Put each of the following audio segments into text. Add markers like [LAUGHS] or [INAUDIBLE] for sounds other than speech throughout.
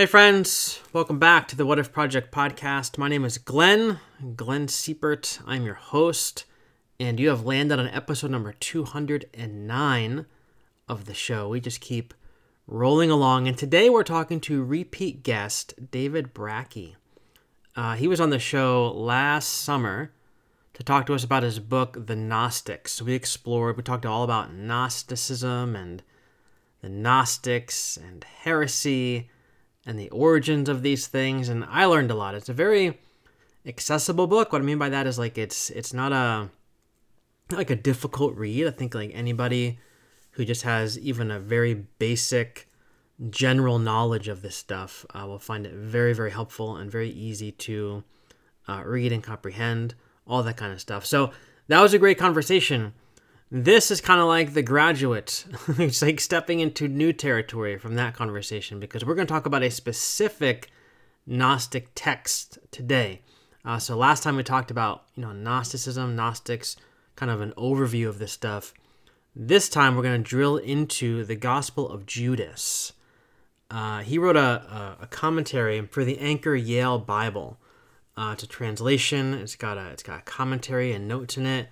Hey, friends, welcome back to the What If Project podcast. My name is Glenn, Glenn Siepert. I'm your host, and you have landed on episode number 209 of the show. We just keep rolling along, and today we're talking to repeat guest David Brakke. Uh, he was on the show last summer to talk to us about his book, The Gnostics. We explored, we talked all about Gnosticism and the Gnostics and heresy and the origins of these things and I learned a lot. It's a very accessible book. What I mean by that is like it's it's not a like a difficult read. I think like anybody who just has even a very basic general knowledge of this stuff uh, will find it very very helpful and very easy to uh, read and comprehend all that kind of stuff. So that was a great conversation. This is kind of like the graduate. [LAUGHS] it's like stepping into new territory from that conversation because we're going to talk about a specific Gnostic text today. Uh, so last time we talked about you know Gnosticism, Gnostics, kind of an overview of this stuff. This time we're going to drill into the Gospel of Judas. Uh, he wrote a, a, commentary for the Anchor Yale Bible. Uh, it's a translation. It's got a it's got a commentary and notes in it.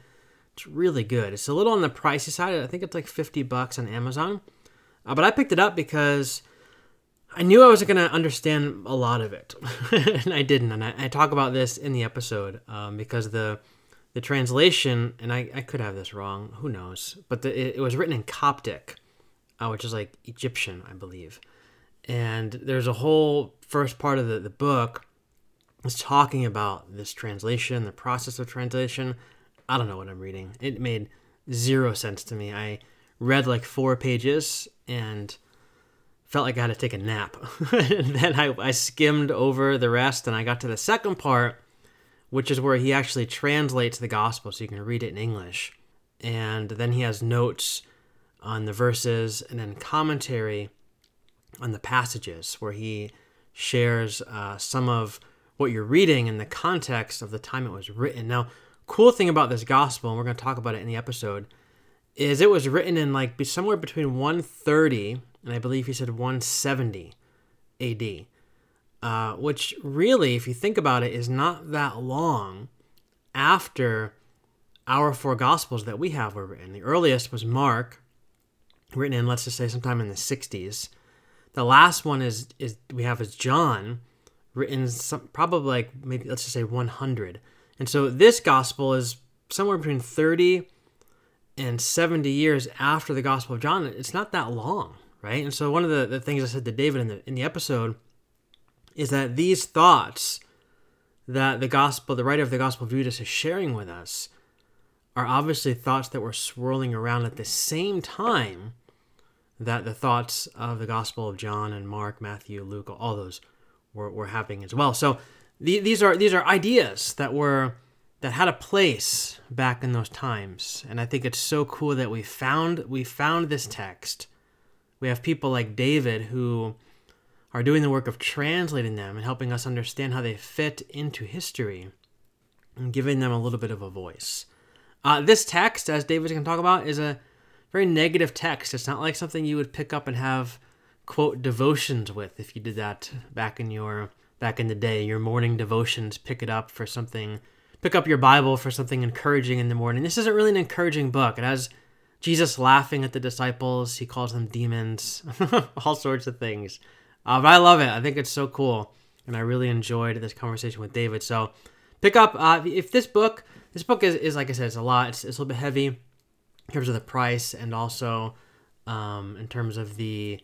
It's really good. It's a little on the pricey side. I think it's like 50 bucks on Amazon. Uh, but I picked it up because I knew I wasn't going to understand a lot of it. [LAUGHS] and I didn't. And I, I, talk about this in the episode um, because the the translation, and I, I could have this wrong, who knows, but the, it, it, was written in Coptic, uh, which is like Egyptian, I believe. And there's a whole first part of the, the book is talking about this translation, the process of translation, I don't know what I'm reading. It made zero sense to me. I read like four pages and felt like I had to take a nap. [LAUGHS] and then I, I skimmed over the rest and I got to the second part, which is where he actually translates the gospel so you can read it in English. And then he has notes on the verses and then commentary on the passages where he shares uh, some of what you're reading in the context of the time it was written. Now, cool thing about this gospel, and we're going to talk about it in the episode, is it was written in like somewhere between 130 and I believe he said 170 AD, uh, which really, if you think about it, is not that long after our four gospels that we have were written. The earliest was Mark, written in let's just say sometime in the 60s. The last one is is we have is John, written some, probably like maybe let's just say 100. And so this gospel is somewhere between 30 and 70 years after the Gospel of John. It's not that long, right? And so one of the, the things I said to David in the in the episode is that these thoughts that the gospel, the writer of the Gospel of Judas is sharing with us, are obviously thoughts that were swirling around at the same time that the thoughts of the Gospel of John and Mark, Matthew, Luke, all those were, were happening as well. So these are these are ideas that were that had a place back in those times. And i think it's so cool that we found we found this text. We have people like david who are doing the work of translating them and helping us understand how they fit into history and giving them a little bit of a voice. Uh, this text as david's going to talk about is a very negative text. It's not like something you would pick up and have quote devotions with if you did that back in your back in the day, your morning devotions, pick it up for something, pick up your Bible for something encouraging in the morning. This isn't really an encouraging book. It has Jesus laughing at the disciples, he calls them demons, [LAUGHS] all sorts of things. Uh, but I love it. I think it's so cool. And I really enjoyed this conversation with David. So pick up, uh, if this book, this book is, is, like I said, it's a lot. It's, it's a little bit heavy in terms of the price and also um, in terms of the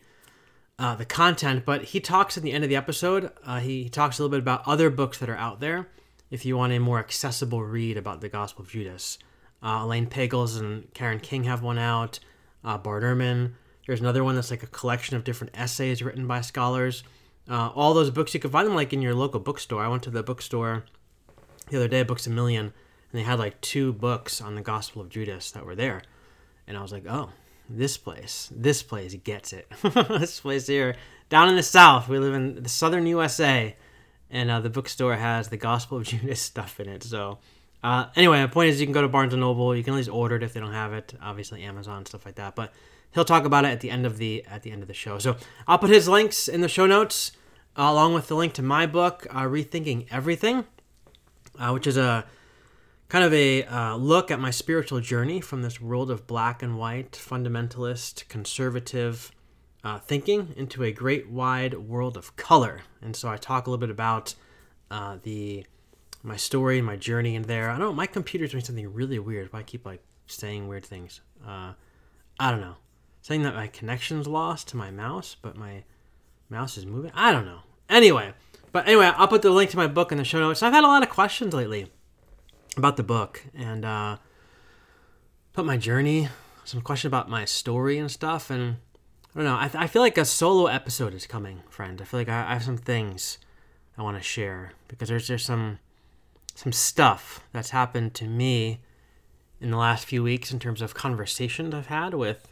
uh, the content, but he talks at the end of the episode. Uh, he, he, talks a little bit about other books that are out there if you want a more accessible read about the Gospel of Judas. Uh, Elaine Pagels and Karen King have one out. Uh, Bart Ehrman. There's another one that's like a collection of different essays written by scholars. Uh, all those books you can find them like in your local bookstore. I went to the bookstore the other day, Books a Million, and they had like two books on the Gospel of Judas that were there, and I was like, oh, this place, this place gets it. [LAUGHS] this place here, down in the south, we live in the southern USA, and uh, the bookstore has the Gospel of [LAUGHS] Judas stuff in it. So, uh, anyway, the point is, you can go to Barnes and Noble. You can at least order it if they don't have it. Obviously, Amazon stuff like that. But he'll talk about it at the end of the at the end of the show. So I'll put his links in the show notes. along with the link to my book, uh, Rethinking Everything, uh, which is a kind of a uh, look at my spiritual journey from this world of black and white, fundamentalist, conservative uh, thinking into a great wide world of color. And so I talk a little bit about uh, the my story, and my journey in there. I don't know. My computer's doing something really weird. Why I keep like saying weird things? Uh, I don't know. Saying that my connection's lost to my mouse, but my mouse is moving. I don't know. Anyway, but anyway, I'll put the link to my book in the show notes. I've had a lot of questions lately about the book and uh, put my journey, some question about my story and stuff. And I don't know. I, th- I feel like a solo episode is coming, friend. I feel like I, I have some things I want to share because there's there's some some stuff that's happened to me in the last few weeks in terms of conversations I've had with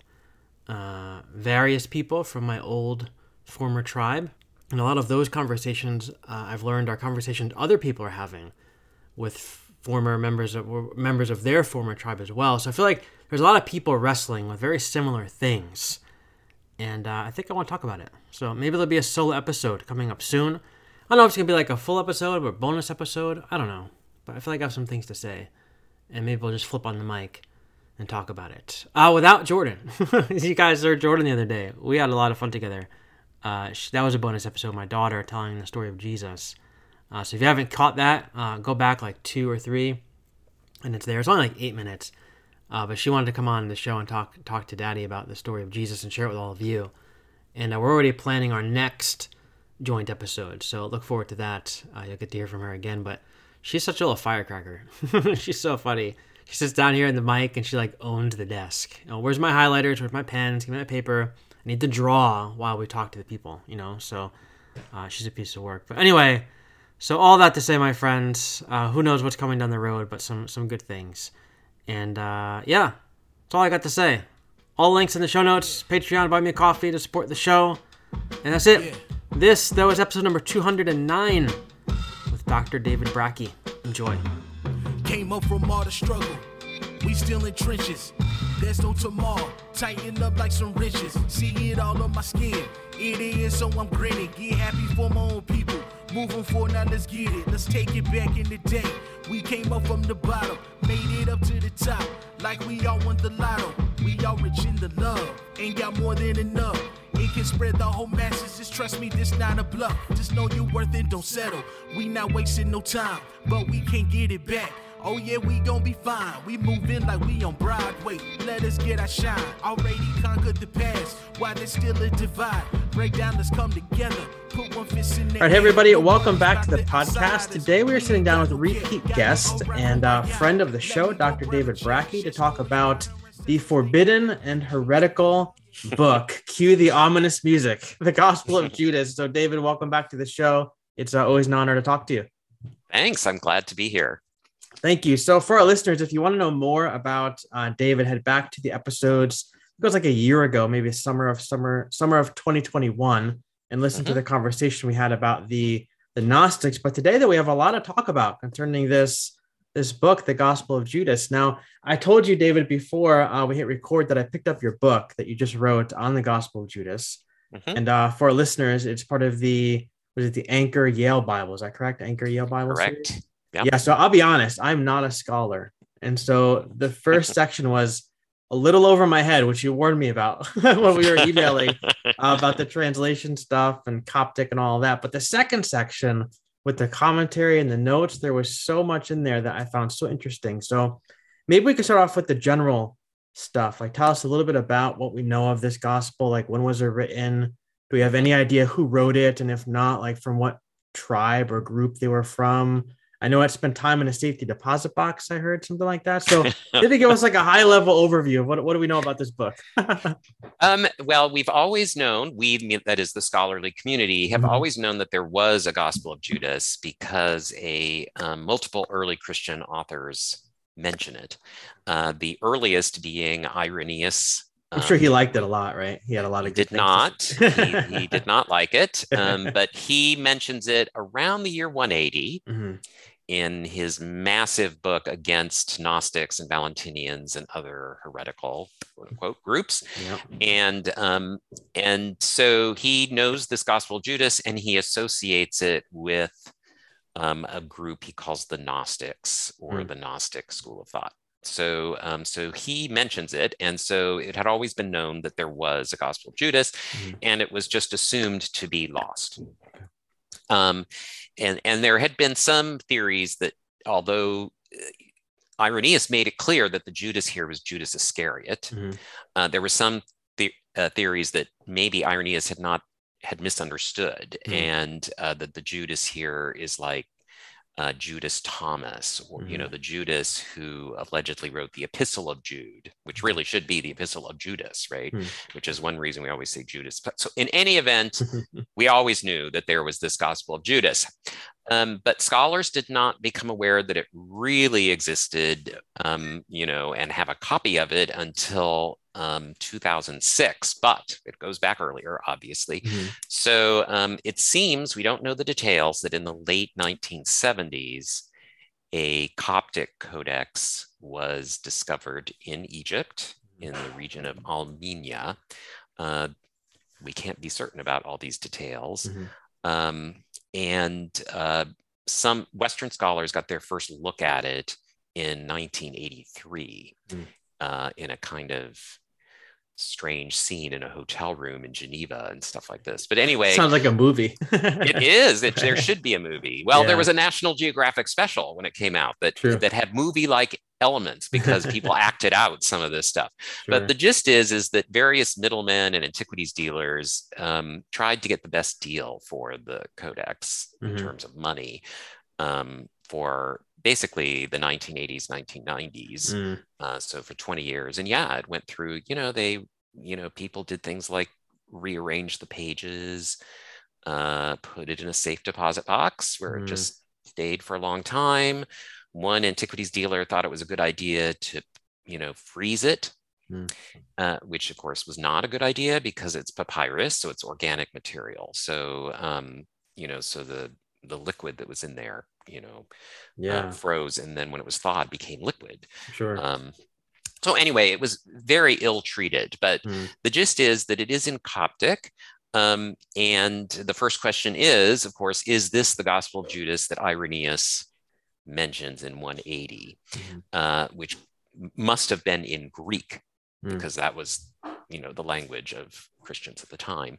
uh, various people from my old former tribe. And a lot of those conversations uh, I've learned are conversations other people are having with former members of members of their former tribe as well. So I feel like there's a lot of people wrestling with very similar things, and uh, I think I want to talk about it. So maybe there'll be a solo episode coming up soon. I don't know if it's gonna be like a full episode or a bonus episode. I don't know, but I feel like I have some things to say, and maybe we'll just flip on the mic and talk about it. Uh, without Jordan, [LAUGHS] you guys heard Jordan the other day. We had a lot of fun together. Uh, she, that was a bonus episode. My daughter telling the story of Jesus. Uh, so if you haven't caught that, uh, go back like two or three, and it's there. It's only like eight minutes, uh, but she wanted to come on the show and talk talk to Daddy about the story of Jesus and share it with all of you. And uh, we're already planning our next joint episode, so look forward to that. Uh, you'll get to hear from her again. But she's such a little firecracker. [LAUGHS] she's so funny. She sits down here in the mic and she like owns the desk. You know, where's my highlighters? Where's my pens? Give me my paper. I need to draw while we talk to the people. You know, so uh, she's a piece of work. But anyway. So all that to say, my friends, uh, who knows what's coming down the road, but some some good things. And uh, yeah, that's all I got to say. All links in the show notes. Patreon, buy me a coffee to support the show. And that's it. This, that was episode number 209 with Dr. David Brakke. Enjoy. Came up from all the struggle. We still in trenches. There's no tomorrow. Tighten up like some riches. See it all on my skin. It is, so I'm grinning. Get happy for my own people. Moving forward, now let's get it. Let's take it back in the day. We came up from the bottom, made it up to the top. Like we all want the lotto. We all rich in the love. Ain't got more than enough. It can spread the whole masses. Just trust me, this not a bluff. Just know you're worth it, don't settle. We not wasting no time, but we can't get it back. Oh yeah, we gon' be fine. We moving like we on Broadway. Let us get our shine. Already conquered the past. Why there's still a divide? Break down, let's come together. Put one fist in there. All right, hey everybody, welcome back to the podcast. Today we are sitting down with a repeat guest and a friend of the show, Dr. David Brakke, to talk about the forbidden and heretical book. Cue the ominous music, the Gospel of [LAUGHS] Judas. So, David, welcome back to the show. It's uh, always an honor to talk to you. Thanks. I'm glad to be here. Thank you. So, for our listeners, if you want to know more about uh, David, head back to the episodes. It was like a year ago, maybe summer of summer summer of 2021, and listen mm-hmm. to the conversation we had about the the Gnostics. But today, that we have a lot to talk about concerning this this book, The Gospel of Judas. Now, I told you, David, before uh, we hit record, that I picked up your book that you just wrote on the Gospel of Judas. Mm-hmm. And uh, for our listeners, it's part of the was it the Anchor Yale Bible? Is that correct? Anchor Yale Bible. Correct. Series? Yep. Yeah. So I'll be honest, I'm not a scholar. And so the first [LAUGHS] section was a little over my head, which you warned me about [LAUGHS] when we were emailing [LAUGHS] uh, about the translation stuff and Coptic and all that. But the second section with the commentary and the notes, there was so much in there that I found so interesting. So maybe we could start off with the general stuff. Like tell us a little bit about what we know of this gospel. Like when was it written? Do we have any idea who wrote it? And if not, like from what tribe or group they were from? I know I spent time in a safety deposit box. I heard something like that. So, did [LAUGHS] they give us like a high level overview of what, what do we know about this book? [LAUGHS] um, well, we've always known, we, that is the scholarly community, have mm-hmm. always known that there was a Gospel of Judas because a um, multiple early Christian authors mention it. Uh, the earliest being Irenaeus I'm sure he um, liked it a lot, right? He had a lot of. Did not. he, he, did not like it, [LAUGHS] um, but he mentions it around the year 180, mm-hmm. In his massive book against Gnostics and Valentinians and other heretical quote unquote groups. Yep. And um, and so he knows this Gospel of Judas and he associates it with um, a group he calls the Gnostics or mm. the Gnostic school of thought. So, um, so he mentions it, and so it had always been known that there was a Gospel of Judas, mm. and it was just assumed to be lost. Um, and and there had been some theories that although uh, Irenaeus made it clear that the Judas here was Judas Iscariot, mm-hmm. uh, there were some the- uh, theories that maybe Irenaeus had not had misunderstood, mm-hmm. and uh, that the Judas here is like uh, Judas Thomas, or mm-hmm. you know, mm-hmm. the Judas who allegedly wrote the Epistle of Jude, which really should be the Epistle of Judas, right? Mm-hmm. Which is one reason we always say Judas. But so, in any event, [LAUGHS] we always knew that there was this Gospel of Judas. Um, but scholars did not become aware that it really existed, um, you know, and have a copy of it until um, 2006, but it goes back earlier, obviously. Mm-hmm. So um, it seems, we don't know the details, that in the late 1970s, a Coptic codex was discovered in Egypt, in the region of Al Minya. Uh, we can't be certain about all these details. Mm-hmm. Um, and uh, some Western scholars got their first look at it in 1983 mm. uh, in a kind of strange scene in a hotel room in Geneva and stuff like this. But anyway, sounds like a movie. it [LAUGHS] is. It, there should be a movie. Well, yeah. there was a National Geographic special when it came out that True. that had movie-like elements because people [LAUGHS] acted out some of this stuff. Sure. But the gist is is that various middlemen and antiquities dealers um, tried to get the best deal for the codex mm-hmm. in terms of money um, for basically the 1980s 1990s mm. uh, so for 20 years and yeah it went through you know they you know people did things like rearrange the pages uh, put it in a safe deposit box where mm. it just stayed for a long time one antiquities dealer thought it was a good idea to you know freeze it mm. uh, which of course was not a good idea because it's papyrus so it's organic material so um, you know so the the liquid that was in there you know uh, yeah uh, froze and then when it was thawed became liquid sure um, so anyway it was very ill treated but mm. the gist is that it is in coptic um, and the first question is of course is this the gospel of judas that irenaeus mentions in 180 mm-hmm. uh, which must have been in greek mm. because that was you know the language of christians at the time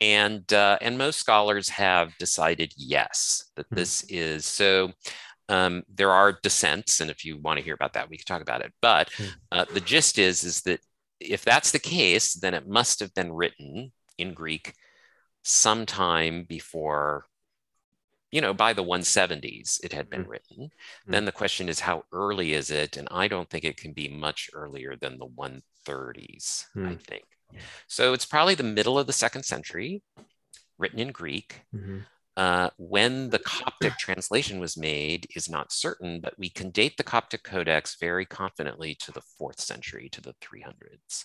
and uh, and most scholars have decided yes that mm-hmm. this is so um, there are dissents and if you want to hear about that we can talk about it but hmm. uh, the gist is is that if that's the case then it must have been written in greek sometime before you know by the 170s it had been mm-hmm. written mm-hmm. then the question is how early is it and i don't think it can be much earlier than the 130s i hmm. think so it's probably the middle of the second century, written in Greek. Mm-hmm. Uh, when the Coptic translation was made is not certain, but we can date the Coptic Codex very confidently to the fourth century, to the 300s,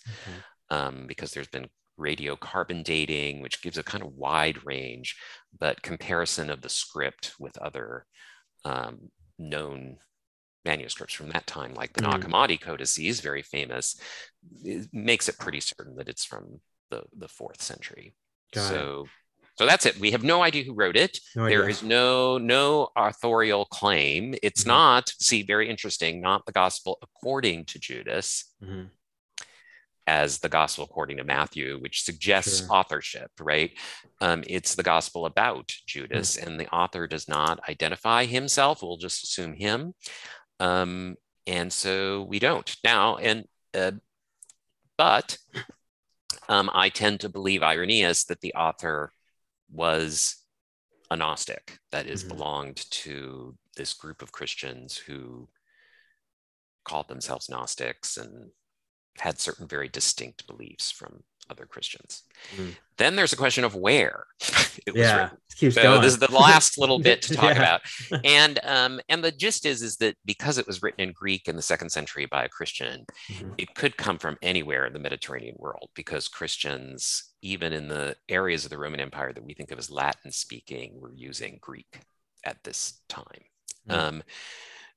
um, because there's been radiocarbon dating, which gives a kind of wide range, but comparison of the script with other um, known manuscripts from that time, like the mm. Nag Hammadi Codices, very famous, it makes it pretty certain that it's from the, the fourth century. Got so, it. so that's it. We have no idea who wrote it. No there is no no authorial claim. It's mm-hmm. not. See, very interesting. Not the gospel according to Judas. Mm-hmm as the gospel according to Matthew, which suggests sure. authorship, right? Um, it's the gospel about Judas, mm-hmm. and the author does not identify himself. We'll just assume him. Um, and so we don't now. And uh, but um, I tend to believe Irenaeus that the author was a Gnostic, that is, mm-hmm. belonged to this group of Christians who called themselves Gnostics and had certain very distinct beliefs from other Christians. Mm. Then there's a question of where [LAUGHS] it was yeah, written. so going. this is the last little [LAUGHS] bit to talk yeah. about. [LAUGHS] And um, and the gist is is that because it was written in Greek in the second century by a Christian, mm-hmm. it could come from anywhere in the Mediterranean world because Christians, even in the areas of the Roman Empire that we think of as Latin speaking, were using Greek at this time. Mm. Um,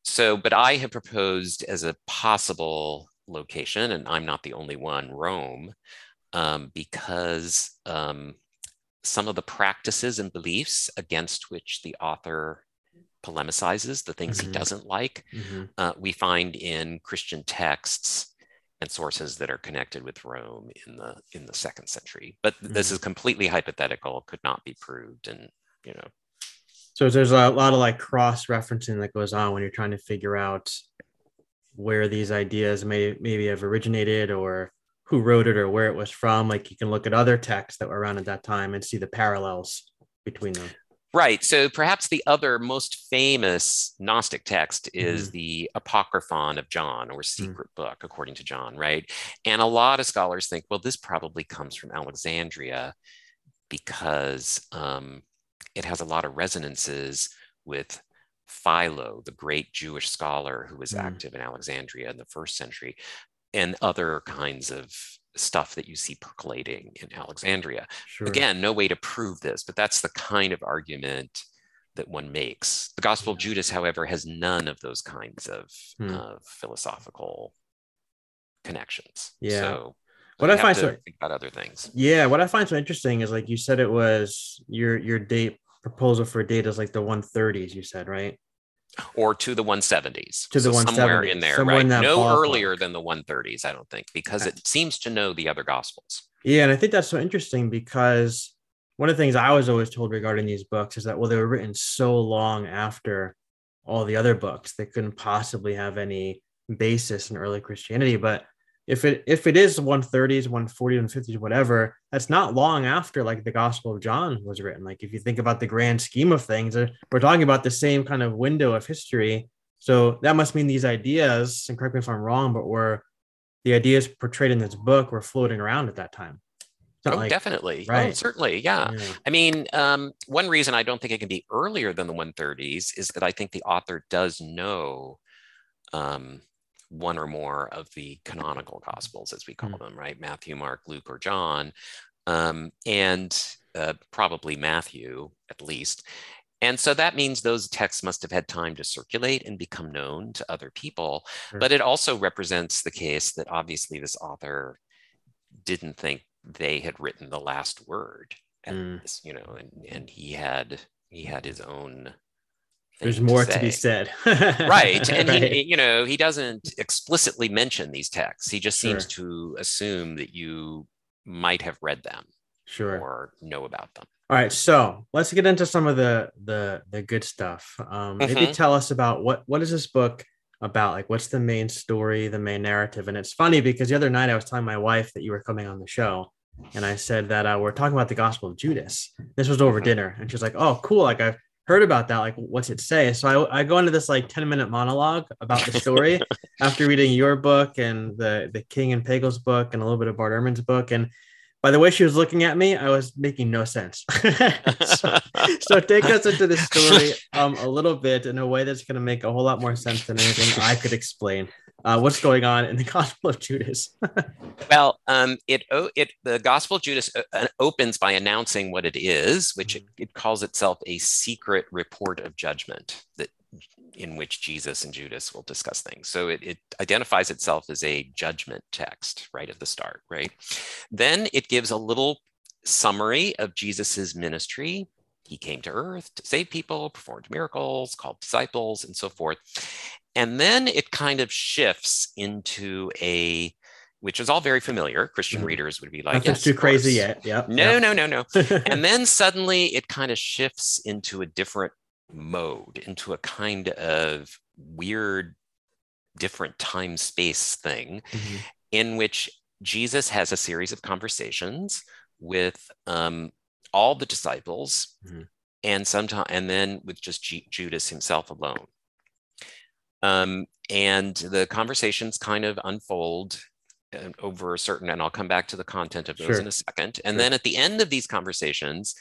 so, but I have proposed as a possible location, and I'm not the only one, Rome, um, because um, some of the practices and beliefs against which the author polemicizes, the things mm-hmm. he doesn't like, mm-hmm. uh, we find in Christian texts and sources that are connected with Rome in the in the second century. But mm-hmm. this is completely hypothetical, could not be proved, and you know. So there's a lot of like cross referencing that goes on when you're trying to figure out where these ideas may maybe have originated or who wrote it or where it was from. Like you can look at other texts that were around at that time and see the parallels between them. Right. So perhaps the other most famous Gnostic text is mm. the Apocryphon of John or mm. secret mm. book, according to John, right? And a lot of scholars think, well, this probably comes from Alexandria because um, it has a lot of resonances with Philo, the great Jewish scholar who was mm. active in Alexandria in the first century, and other kinds of stuff that you see percolating in Alexandria. Sure. Again, no way to prove this, but that's the kind of argument that one makes. The Gospel of Judas, however, has none of those kinds of hmm. uh, philosophical connections. Yeah. So what I find so think about other things. Yeah, what I find so interesting is like you said it was your your date proposal for data is like the 130s. You said right or to the 170s. To the so 170s. Somewhere in there, somewhere right? no ballpark. earlier than the 130s, I don't think, because it seems to know the other gospels. Yeah, and I think that's so interesting because one of the things I was always told regarding these books is that well, they were written so long after all the other books, they couldn't possibly have any basis in early Christianity. But if it if it is 130s 140s 150s whatever that's not long after like the gospel of john was written like if you think about the grand scheme of things uh, we're talking about the same kind of window of history so that must mean these ideas and correct me if i'm wrong but were the ideas portrayed in this book were floating around at that time oh, like, definitely. Oh, right. Oh, certainly. Yeah. yeah. I mean, um, one reason I don't think it can be earlier than the 130s is that I think the author does know um, one or more of the canonical gospels, as we call mm. them, right? Matthew, Mark, Luke, or John, um, and uh, probably Matthew at least. And so that means those texts must have had time to circulate and become known to other people. Sure. But it also represents the case that obviously this author didn't think they had written the last word. And mm. this, you know, and, and he had he had his own there's more to, to, be said. Right and [LAUGHS] right. he you know he doesn't explicitly mention these texts. He just seems sure. to assume that you might have read them sure. or know about them. All right so let's get into some of the the the good stuff. Um mm-hmm. maybe tell us about what what is this book about? Like what's the main story the main narrative? And it's funny because the other night i was telling my wife that you were coming on the show and i said that uh, we're talking about the gospel of judas. This was over mm-hmm. dinner and she's like oh cool like i've heard about that like what's it say? So I, I go into this like 10 minute monologue about the story [LAUGHS] after reading your book and the the king and Pagels' book and a little bit of bart ehrman's book. And by the way she was looking at me i was making no sense. [LAUGHS] So, [LAUGHS] so, take us into the story um, a little bit in a way that's going to make a whole lot more sense than anything i could explain uh, what's going on in the [LAUGHS] Gospel of Judas? [LAUGHS] well, um, it it the Gospel of Judas uh, uh, opens by announcing what it is, which it, mm-hmm. it calls itself a secret report of judgment that in which Jesus and Judas will discuss things. So it, it, identifies itself as a judgment text right at the start, right? Then it gives a little summary of Jesus's ministry. He came to earth to save people, performed miracles, called disciples, and so forth. And then it kind of shifts into a which is all very familiar. Christian mm-hmm. readers would be like, Not yes, too crazy yet. Yeah. No, no, no, no. and [LAUGHS] then suddenly it kind of shifts into a different mode, into a kind of weird, different time space thing mm-hmm. in which Jesus has a series of conversations with um, all the disciples mm-hmm. and sometimes and then with just G- Judas himself alone. Um, and the conversations kind of unfold uh, over a certain, and I'll come back to the content of those sure. in a second. And sure. then at the end of these conversations,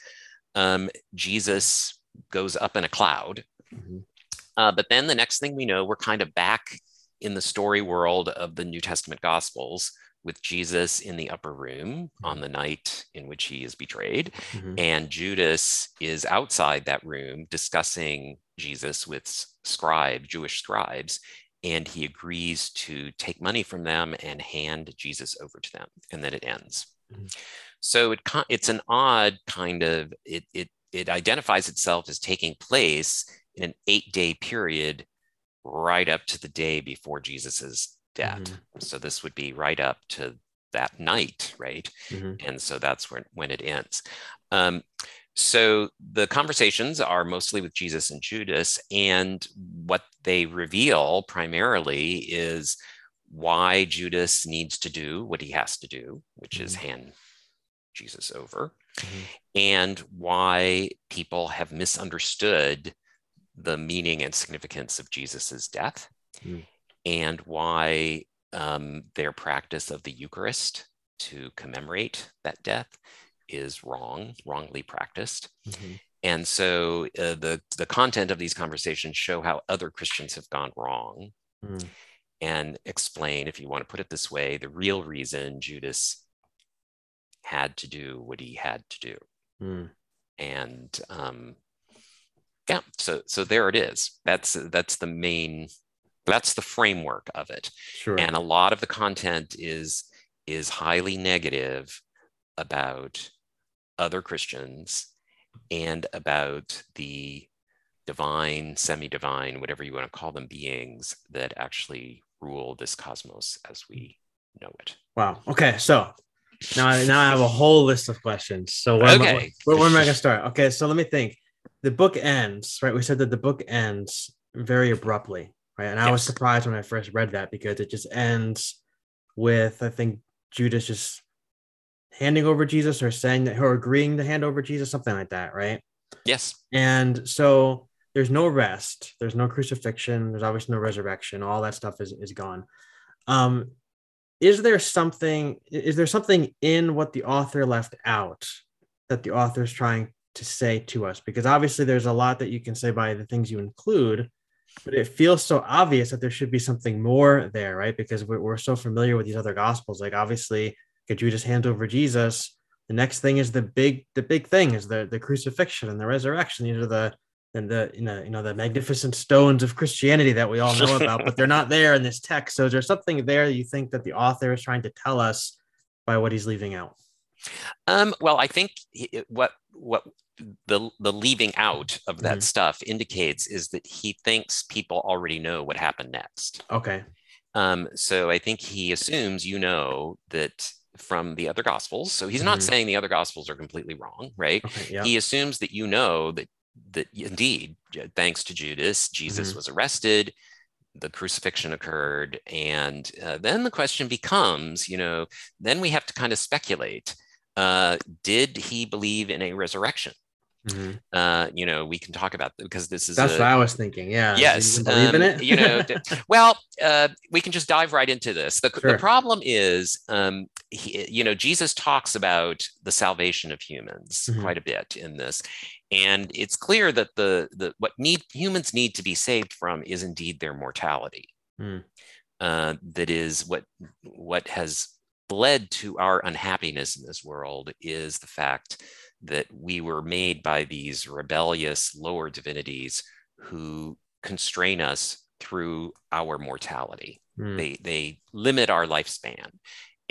um, Jesus goes up in a cloud. Mm-hmm. Uh, but then the next thing we know, we're kind of back in the story world of the New Testament Gospels with Jesus in the upper room on mm-hmm. the night in which he is betrayed. Mm-hmm. And Judas is outside that room discussing Jesus with scribe, Jewish scribes, and he agrees to take money from them and hand Jesus over to them, and then it ends. Mm-hmm. So it it's an odd kind of it it it identifies itself as taking place in an eight day period, right up to the day before Jesus's death. Mm-hmm. So this would be right up to that night, right? Mm-hmm. And so that's when when it ends. Um, so the conversations are mostly with Jesus and Judas, and what they reveal primarily is why Judas needs to do what he has to do, which mm-hmm. is hand Jesus over, mm-hmm. and why people have misunderstood the meaning and significance of Jesus's death, mm. And why um, their practice of the Eucharist to commemorate that death is wrong, wrongly practiced. Mm-hmm. And so uh, the, the content of these conversations show how other Christians have gone wrong mm. and explain, if you want to put it this way, the real reason Judas had to do what he had to do. Mm. And um, yeah, so so there it is. That's that's the main that's the framework of it. Sure. And a lot of the content is is highly negative about other Christians and about the divine, semi divine, whatever you want to call them, beings that actually rule this cosmos as we know it. Wow. Okay. So now, I, now I have a whole list of questions. So where, okay. am, I, where, where am I going to start? Okay. So let me think. The book ends, right? We said that the book ends very abruptly, right? And I was surprised when I first read that because it just ends with, I think, Judas just handing over Jesus or saying that or agreeing to hand over Jesus, something like that, right? Yes. And so there's no rest, there's no crucifixion, there's obviously no resurrection, all that stuff is, is gone. Um, is there something, is there something in what the author left out that the author is trying to say to us? Because obviously there's a lot that you can say by the things you include, but it feels so obvious that there should be something more there, right? Because we're, we're so familiar with these other gospels. Like obviously could just hand over Jesus? The next thing is the big, the big thing is the the crucifixion and the resurrection. These are the and the you know you know the magnificent stones of Christianity that we all know about, but they're not there in this text. So is there something there you think that the author is trying to tell us by what he's leaving out? Um, well, I think what what the the leaving out of that mm-hmm. stuff indicates is that he thinks people already know what happened next. Okay. Um, so I think he assumes you know that from the other gospels. So he's mm-hmm. not saying the other gospels are completely wrong, right? Okay, yeah. He assumes that you know that that indeed, thanks to Judas, Jesus mm-hmm. was arrested, the crucifixion occurred, and uh, then the question becomes, you know, then we have to kind of speculate: uh, Did he believe in a resurrection? Mm-hmm. Uh, you know, we can talk about because this is that's a, what I was thinking. Yeah. Yes. You believe um, in it? you know, [LAUGHS] well, uh, we can just dive right into this. The, sure. the problem is, um, he, you know, Jesus talks about the salvation of humans mm-hmm. quite a bit in this, and it's clear that the the what need humans need to be saved from is indeed their mortality. Mm. Uh, that is what what has led to our unhappiness in this world is the fact that we were made by these rebellious lower divinities who constrain us through our mortality. Mm. They, they limit our lifespan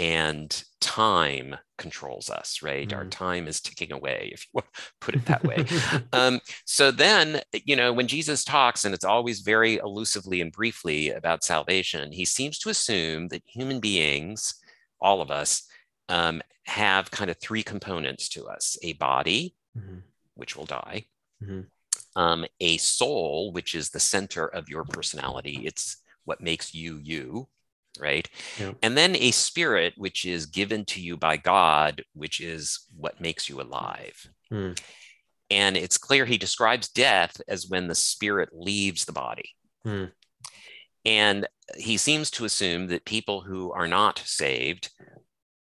and time controls us, right? Mm. Our hmm. time is ticking away, if you want to [LAUGHS] put it that way. [LAUGHS] um, so then, you know, when Jesus talks, and it's always very elusively and briefly about salvation, he seems to assume that human beings, all of us, um, have kind of three components to us a body, mm-hmm. which will die, mm-hmm. um, a soul, which is the center of your personality. It's what makes you you, right? And then a spirit, which is given to you by God, which is what makes you alive. Mm. And it's clear he describes death as when the spirit leaves the body. Mm. And he seems to assume that people who are not saved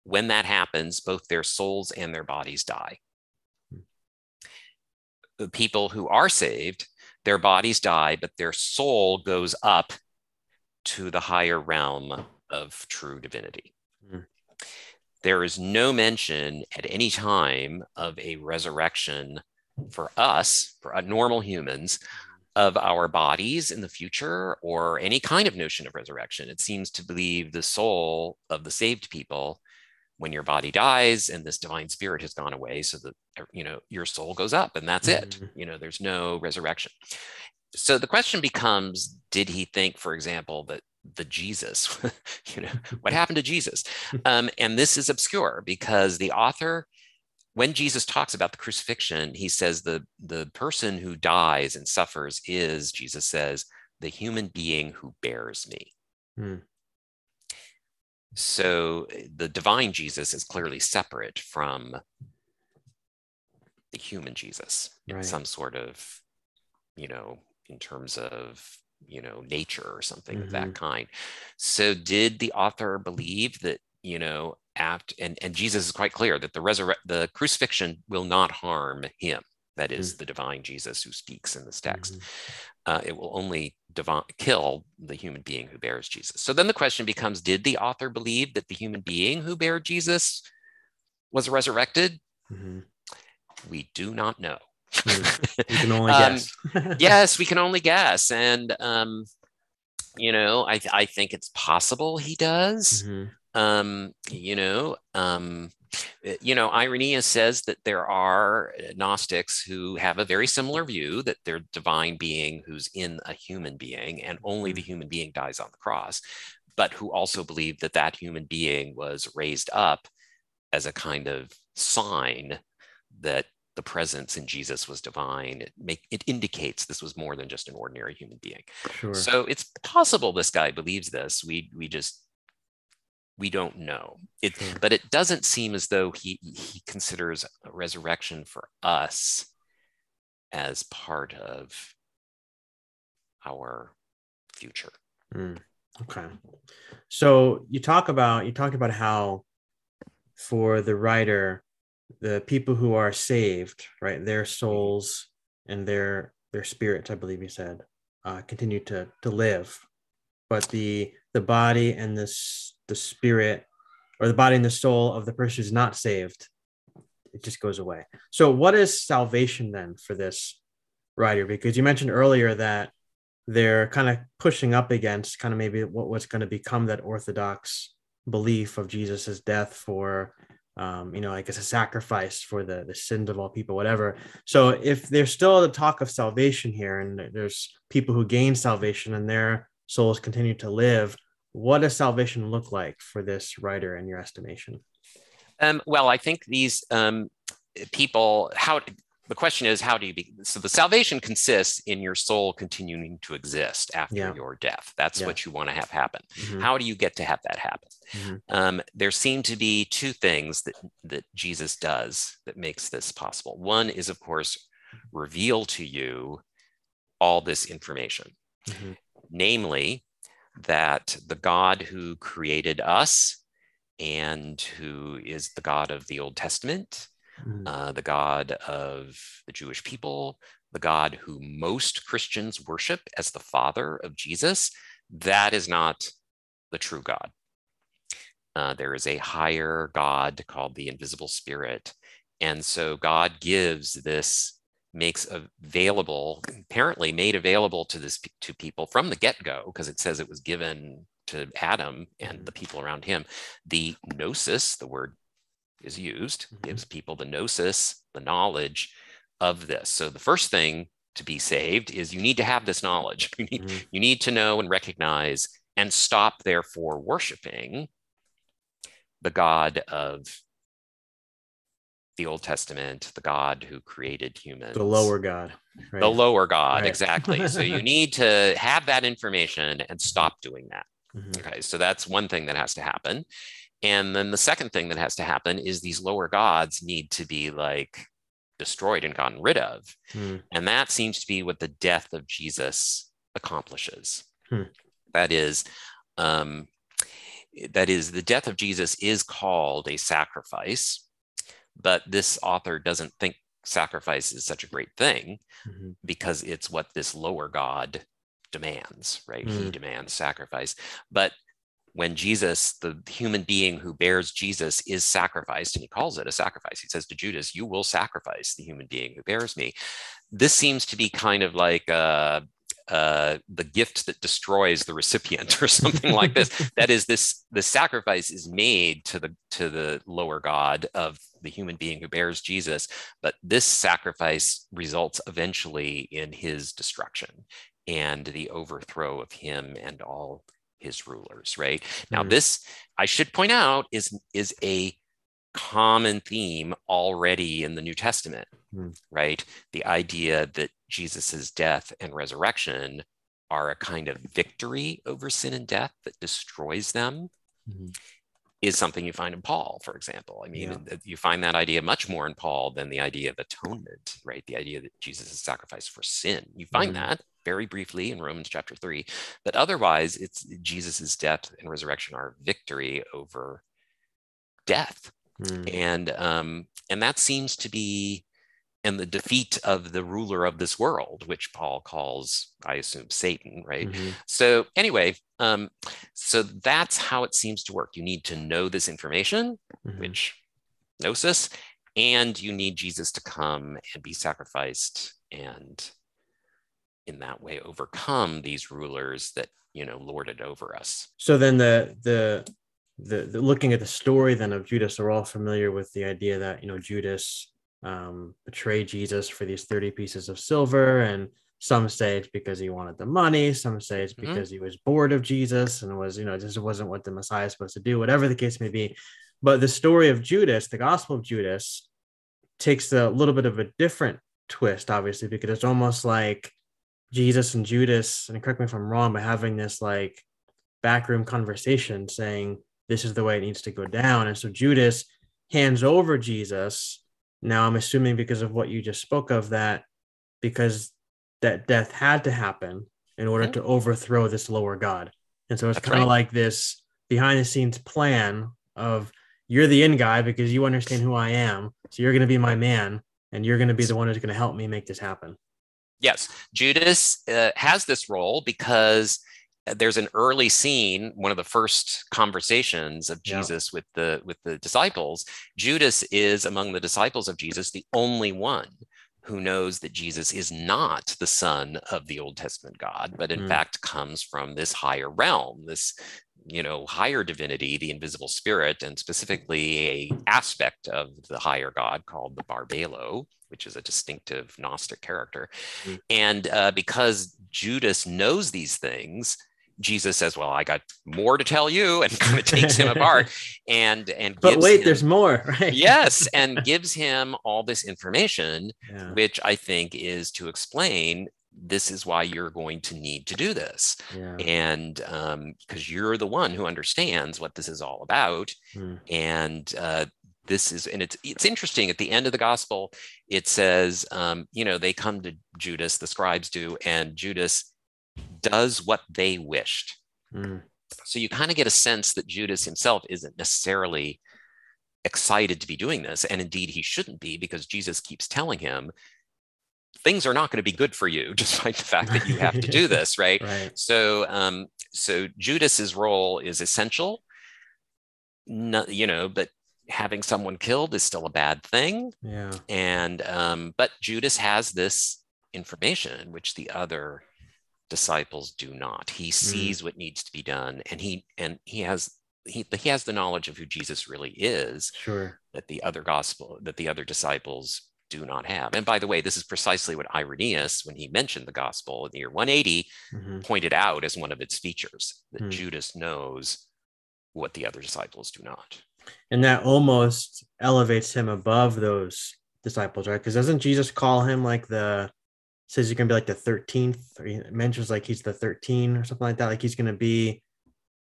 when that happens, both their souls and their bodies die. The people who are saved, their bodies die, but their soul goes up to the higher realm of true divinity. Mm. There is no mention at any time of a resurrection for us, for normal humans, of our bodies in the future or any kind of notion of resurrection. It seems to believe the soul of the saved people when your body dies and this divine spirit has gone away so that you know your soul goes up and that's mm-hmm. it you know there's no resurrection so the question becomes did he think for example that the jesus [LAUGHS] you know what [LAUGHS] happened to jesus [LAUGHS] um, and this is obscure because the author when jesus talks about the crucifixion he says the the person who dies and suffers is jesus says the human being who bears me mm. So eh, the divine Jesus is clearly separate from the human Jesus right. in some sort of, you know, in terms of, you know, nature or something mm-hmm. of that mm-hmm. kind. So did the author believe that, you know, after and, and Jesus is quite clear that the resurrect the crucifixion will not harm him. That is mm-hmm. the divine Jesus who speaks in this text. Mm-hmm. Uh, it will only divine, kill the human being who bears Jesus. So then the question becomes Did the author believe that the human being who bare Jesus was resurrected? Mm-hmm. We do not know. Mm-hmm. we can [LAUGHS] only um, guess. [LAUGHS] yes, we can only guess. And, um, you know, I, I think it's possible he does. Mm-hmm. Um, you know, um, you know, Irenaeus says that there are uh, Gnostics who have a very similar view that they're divine being who's in a human being and only the mm-hmm. human being dies on the cross, but who also believe that that human being was raised up as a kind of sign that the presence in Jesus was divine. It make it indicates this was more than just an ordinary human being. Sure. So it's possible this guy believes this. We we just we don't know. It sure. but it doesn't seem as though he he considers a resurrection for us as part of our future. Mm, okay. So you talk about you talked about how for the writer the people who are saved right their souls and their their spirits i believe you said uh, continue to to live. But the the body and this the spirit or the body and the soul of the person who's not saved it just goes away. So what is salvation then for this writer? Because you mentioned earlier that they're kind of pushing up against kind of maybe what was going to become that orthodox belief of jesus's death for um, you know like as a sacrifice for the the sins of all people whatever. So if there's still the talk of salvation here and there's people who gain salvation and their souls continue to live what does salvation look like for this writer in your estimation? Um, well, I think these um, people, how the question is, how do you be? So the salvation consists in your soul continuing to exist after yeah. your death. That's yeah. what you want to have happen. Mm-hmm. How do you get to have that happen? Mm-hmm. Um, there seem to be two things that that Jesus does that makes this possible. One is, of course, reveal to you all this information, mm-hmm. namely that the God who created us and who is the God of the Old Testament, mm. uh, the God of the Jewish people, the God who most Christians worship as the Father of Jesus, that is not the true God. Uh, there is a higher God called the invisible spirit. And so God gives this makes available, apparently made available to this to people from the get-go, because it says it was given to Adam and the people around him. The gnosis, the word is used, mm-hmm. gives people the gnosis, the knowledge of this. So the first thing to be saved is you need to have this knowledge. [LAUGHS] You need, mm-hmm. you need to know and recognize and stop, therefore, worshiping the God of the Old Testament, the God who created humans. The lower God. Right? The lower God, right. exactly. so you [LAUGHS] need to have that information and stop doing that. Mm-hmm. Okay, so that's one thing that has to happen. And then the second thing that has to happen is these lower gods need to be like destroyed and gotten rid of. Mm. And that seems to be what the death of Jesus accomplishes. Hmm. That is, um, that is, the death of Jesus is called a sacrifice but this author doesn't think sacrifice is such a great thing mm-hmm. because it's what this lower God demands, right? Mm. He demands sacrifice. But when Jesus, the human being who bears Jesus, is sacrificed, and he calls it a sacrifice, he says to Judas, You will sacrifice the human being who bears me. this seems to be kind of like uh, uh, the gift that destroys the recipient [LAUGHS] or something like this [LAUGHS] that is this the sacrifice is made to the to the lower god of the human being who bears jesus but this sacrifice results eventually in his destruction and the overthrow of him and all his rulers right mm-hmm. now this i should point out is is a common theme already in the new testament mm. right the idea that jesus's death and resurrection are a kind of victory over sin and death that destroys them mm-hmm. is something you find in paul for example i mean yeah. you find that idea much more in paul than the idea of atonement right the idea that jesus is sacrificed for sin you find mm-hmm. that very briefly in Romans chapter 3. But otherwise, it's Jesus's death and resurrection are victory over death. Mm. And um, and that seems to be and the defeat of the ruler of this world, which Paul calls, I assume, Satan, right? Mm-hmm. So anyway, um, so that's how it seems to work. You need to know this information, mm-hmm. which gnosis, and you need Jesus to come and be sacrificed and in that way overcome these rulers that you know lorded over us so then the the the, the looking at the story then of judas are all familiar with the idea that you know judas um, betrayed jesus for these 30 pieces of silver and some say it's because he wanted the money some say it's mm-hmm. because mm-hmm. he was bored of jesus and was you know this wasn't what the messiah is supposed to do whatever the case may be but the story of judas the gospel of judas takes a little bit of a different twist obviously because it's almost like Jesus and Judas, and correct me if I'm wrong, but having this like backroom conversation saying this is the way it needs to go down. And so Judas hands over Jesus. Now I'm assuming because of what you just spoke of that because that death had to happen in order to overthrow this lower God. And so it's kind of right. like this behind the scenes plan of you're the end guy because you understand who I am. So you're going to be my man and you're going to be the one who's going to help me make this happen. Yes, Judas uh, has this role because there's an early scene, one of the first conversations of Jesus yeah. with the with the disciples. Judas is among the disciples of Jesus the only one who knows that Jesus is not the son of the Old Testament God, but in mm. fact comes from this higher realm, this you know higher divinity the invisible spirit and specifically a aspect of the higher god called the barbelo which is a distinctive gnostic character mm-hmm. and uh, because judas knows these things jesus says well i got more to tell you and [LAUGHS] kind of takes him apart [LAUGHS] and and but wait him, there's more [LAUGHS] right yes and gives him all this information yeah. which i think is to explain this is why you're going to need to do this yeah. and because um, you're the one who understands what this is all about mm. and uh, this is and it's it's interesting at the end of the gospel it says um, you know they come to judas the scribes do and judas does what they wished. Mm. so you kind of get a sense that judas himself isn't necessarily excited to be doing this and indeed he shouldn't be because jesus keeps telling him things are not going to be good for you [LAUGHS] despite the fact that you have to do [LAUGHS] this right, right. so um, so judas's role is essential. No, you know but having someone killed is still a bad thing. Yeah. And um, but judas has this information which the other disciples do not he mm. sees mm. what needs to be done and he and he has he, he has the knowledge of who jesus really is sure that the other gospel that the other disciples do not have. And by the way, this is precisely what Irenaeus, when he mentioned the gospel in the year 180, mm-hmm. pointed out as one of its features that mm. Judas knows what the other disciples do not. And that almost elevates him above those disciples, right? Because doesn't Jesus call him like the says he's gonna be like the 13th, or he mentions like he's the 13 or something like that, like he's gonna be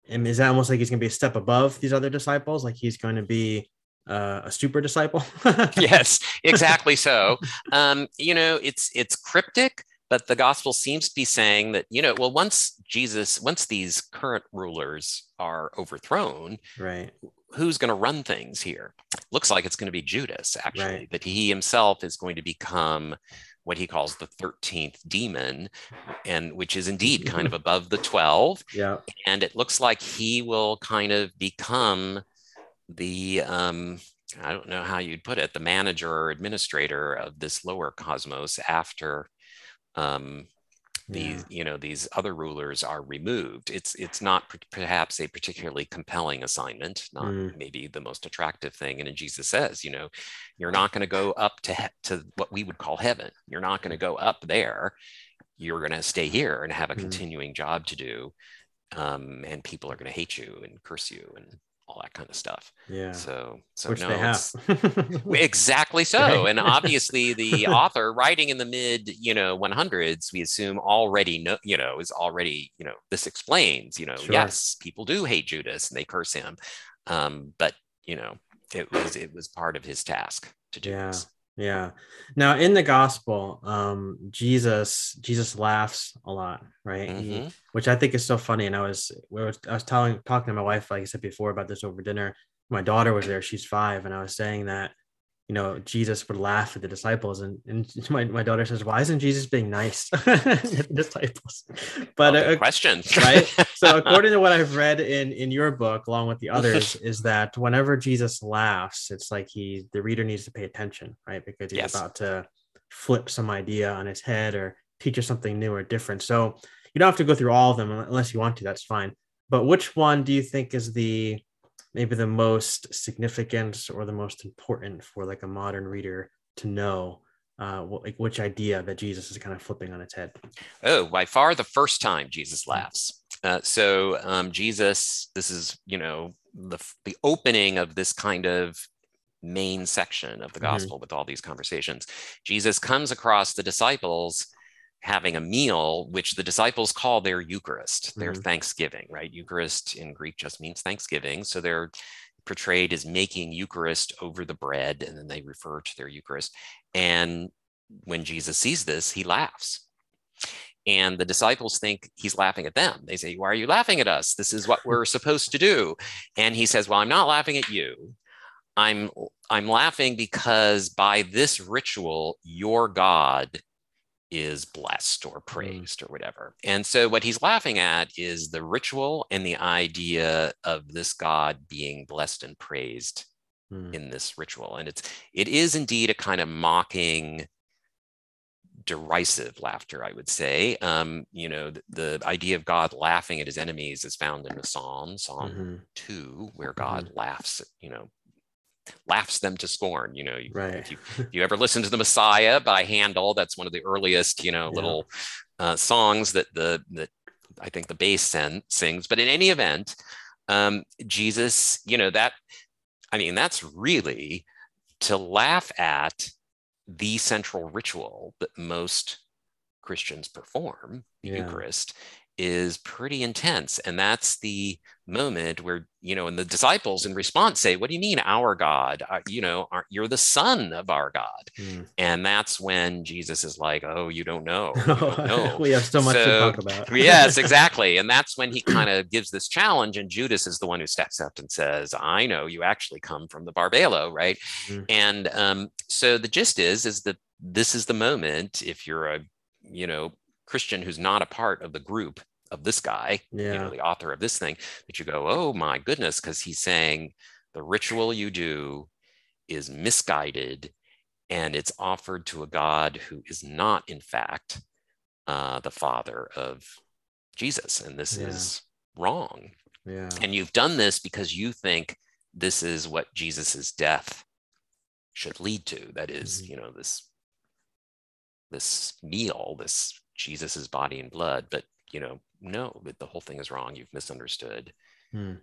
and is that almost like he's gonna be a step above these other disciples? Like he's going to be uh, a super disciple. [LAUGHS] yes, exactly so. Um, you know, it's it's cryptic, but the gospel seems to be saying that you know, well, once Jesus, once these current rulers are overthrown, right? Who's going to run things here? Looks like it's going to be Judas, actually. Right. That he himself is going to become what he calls the 13th demon and which is indeed kind of above the 12 yeah. And it looks like he will kind of become the um, I don't know how you'd put it, the manager or administrator of this lower cosmos after um, these yeah. you know these other rulers are removed it's it's not perhaps a particularly compelling assignment not mm. maybe the most attractive thing and jesus says you know you're not going to go up to he- to what we would call heaven you're not going to go up there you're going to stay here and have a mm. continuing job to do um, and people are going to hate you and curse you and all that kind of stuff. Yeah. So, so Which no, they have. [LAUGHS] exactly so. And [LAUGHS] obviously, the author writing in the mid, you know, 100s, we assume already know, you know, is already, you know, this explains, you know, sure. yes, people do hate Judas and they curse him, um, but you know, it was it was part of his task to do yeah. this. Yeah. Now in the gospel, um, Jesus Jesus laughs a lot, right? Mm-hmm. He, which I think is so funny. And I was we were, I was telling talking to my wife, like I said before, about this over dinner. My daughter was there; she's five, and I was saying that you know, Jesus would laugh at the disciples. And, and [LAUGHS] my, my daughter says, why isn't Jesus being nice [LAUGHS] to the disciples? [LAUGHS] But oh, uh, question, right? So according to what I've read in, in your book, along with the others, is that whenever Jesus laughs, it's like he, the reader needs to pay attention, right? Because he's yes. about to flip some idea on his head or teach us something new or different. So you don't have to go through all of them unless you want to, that's fine. But which one do you think is the maybe the most significant or the most important for like a modern reader to know uh, like which idea that Jesus is kind of flipping on its head? Oh, by far the first time Jesus laughs. Uh, so um, Jesus, this is you know the the opening of this kind of main section of the mm-hmm. gospel mm-hmm. with all these conversations. Jesus comes across the disciples having a meal, which the disciples call their Eucharist, their mm-hmm. Thanksgiving, right? Eucharist in Greek just means Thanksgiving. So they're portrayed as making Eucharist over the bread, and then they refer to their Eucharist. And when Jesus sees this, he laughs. And the disciples think he's laughing at them. They say, Why are you laughing at us? This is what [LAUGHS] we're supposed to do. And he says, Well, I'm not laughing at you. I'm I'm laughing because by this ritual, your God is blessed or mm. praised mm. or whatever. And so what he's laughing at is the ritual and the idea of this God being blessed and praised mm. in this ritual. And it's it is indeed a kind of mocking derisive laughter, I would say. Um, you know, the, the, idea of God laughing at his enemies is found in the Psalm, Psalm mm-hmm. 2, where God mm-hmm. laughs at, you know, laughs them to scorn. You know, right. if, you, [LAUGHS] if you ever listen to the Messiah by Handel, that's one of the earliest, you know, yeah. little uh, songs that the that I think the bass sen- sings. But in any event, um, Jesus, you know, that I mean, that's really to laugh at the central ritual that most Christians perform, the yeah. Eucharist, is pretty intense. And that's the moment where, you know, and the disciples in response say, What do you mean, our God? Uh, you know, you're the son of our God. Mm. And that's when Jesus is like, Oh, you don't know. You don't [LAUGHS] know. we have so much so, to talk about. yes, [LAUGHS] exactly. And that's when he kind of gives this challenge. And Judas is the one who steps up and says, I know you actually come from the Barbelo, right? Mm. And um, so the gist is, is that this is the moment if you're a, you know, Christian who's not a part of the group of this guy, yeah. you know, the author of this thing, that you go, oh my goodness, because he's saying the ritual you do is misguided and it's offered to a God who is not, in fact, uh, the father of Jesus. And this yeah. is wrong. Yeah. And you've done this because you think this is what Jesus's death should lead to. That is, mm-hmm. you know, this this meal, this Jesus's body and blood, but you know, no, the whole thing is wrong. You've misunderstood. Hmm.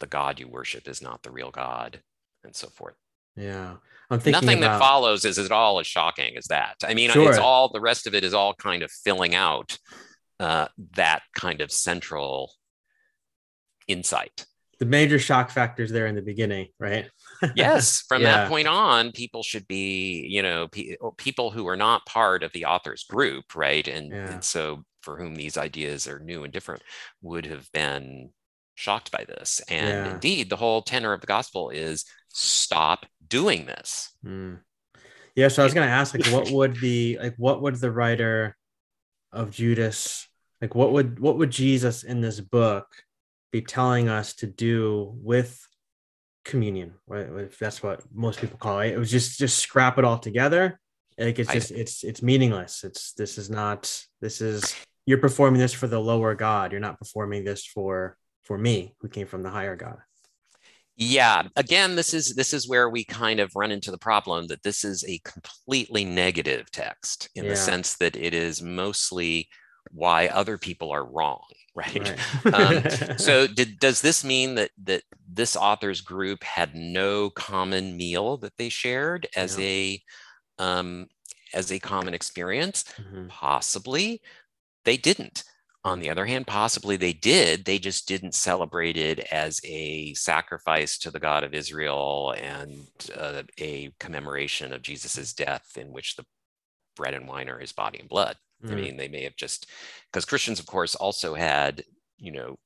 The God you worship is not the real God, and so forth. Yeah, I'm thinking nothing about... that follows is at all as shocking as that. I mean, sure. it's all the rest of it is all kind of filling out uh, that kind of central insight. The major shock factors there in the beginning, right? Yes [LAUGHS] from yeah. that point on people should be you know pe- people who are not part of the author's group right and, yeah. and so for whom these ideas are new and different would have been shocked by this and yeah. indeed the whole tenor of the gospel is stop doing this mm. yeah so i was going to ask like what [LAUGHS] would be like what would the writer of judas like what would what would jesus in this book be telling us to do with communion, if that's what most people call it. It was just just scrap it all together. Like it's just I, it's it's meaningless. It's this is not this is you're performing this for the lower God. You're not performing this for for me who came from the higher God. Yeah, again, this is this is where we kind of run into the problem that this is a completely negative text in yeah. the sense that it is mostly why other people are wrong, [LAUGHS] right? right. um, [LAUGHS] so, did does this mean that that this author's group had no common meal that they shared as yeah. a um, as a common experience? Mm-hmm. Possibly, they didn't. On the other hand, possibly they did. They just didn't celebrate it as a sacrifice to the God of Israel and uh, a commemoration of Jesus's death, in which the bread and wine are his body and blood. Mm. I mean, they may have just because Christians, of course, also had you know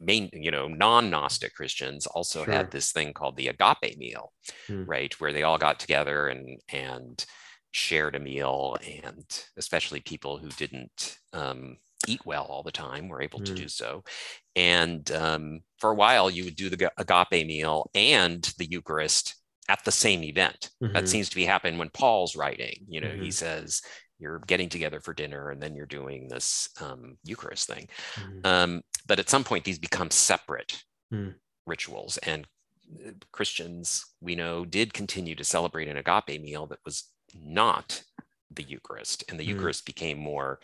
main you know non-gnostic christians also sure. had this thing called the agape meal mm. right where they all got together and and shared a meal and especially people who didn't um, eat well all the time were able mm. to do so and um, for a while you would do the agape meal and the eucharist at the same event mm-hmm. that seems to be happening when paul's writing you know mm-hmm. he says you're getting together for dinner and then you're doing this um, eucharist thing mm-hmm. um, but at some point these become separate mm. rituals and uh, christians we know did continue to celebrate an agape meal that was not the Eucharist, and the mm. Eucharist became more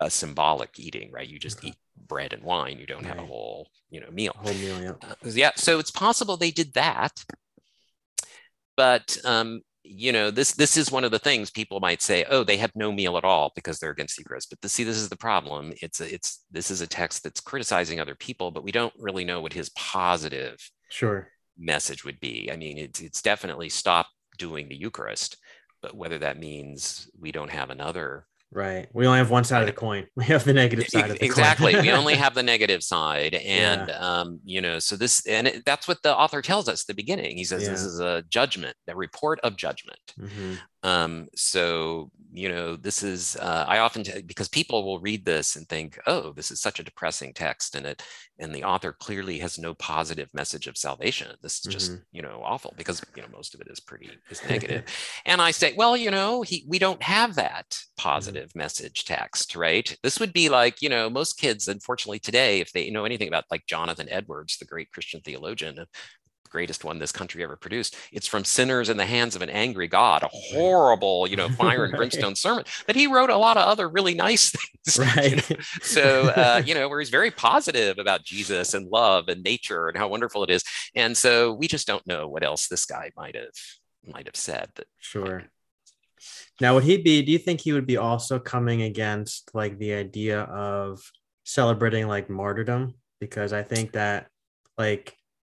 a symbolic eating, right? You just okay. eat bread and wine. You don't right. have a whole, you know, meal. Whole meal, yeah. Uh, yeah. So it's possible they did that, but um, you know, this this is one of the things people might say. Oh, they have no meal at all because they're against Eucharist. But the, see, this is the problem. It's a, it's this is a text that's criticizing other people, but we don't really know what his positive sure message would be. I mean, it's it's definitely stop doing the Eucharist but whether that means we don't have another right. We only have one side of the coin. [LAUGHS] We have the negative side of the exactly. We only [LAUGHS] have the negative side. And yeah. um, you know so this and it, that's what the author tells us at the beginning. He says yeah. this is a judgment the report of judgment. Mm-hmm. Um, so you know this is uh, i often t- because people will read this and think oh this is such a depressing text and it and the author clearly has no positive message of salvation this is just mm-hmm. you know awful because you know most of it is pretty is negative. [LAUGHS] and i say well you know he, we don't have that mm-hmm. positive mm-hmm. message text right this would be like you know most kids unfortunately today if they know anything about like jonathan edwards the great christian theologian greatest one this country ever produced. It's from Sinners in the Hands of an Angry God, a horrible, you know, fire and [LAUGHS] brimstone sermon. But he wrote a lot of other really nice [LAUGHS] things. Right. You know? So, uh, [LAUGHS] you know, where he's very positive about Jesus and love and nature and how wonderful it is. And so we just don't know what else this guy might have might have said. That sure. Now, would he be? Do you think he would be also coming against like the idea of celebrating like martyrdom? Because I think that like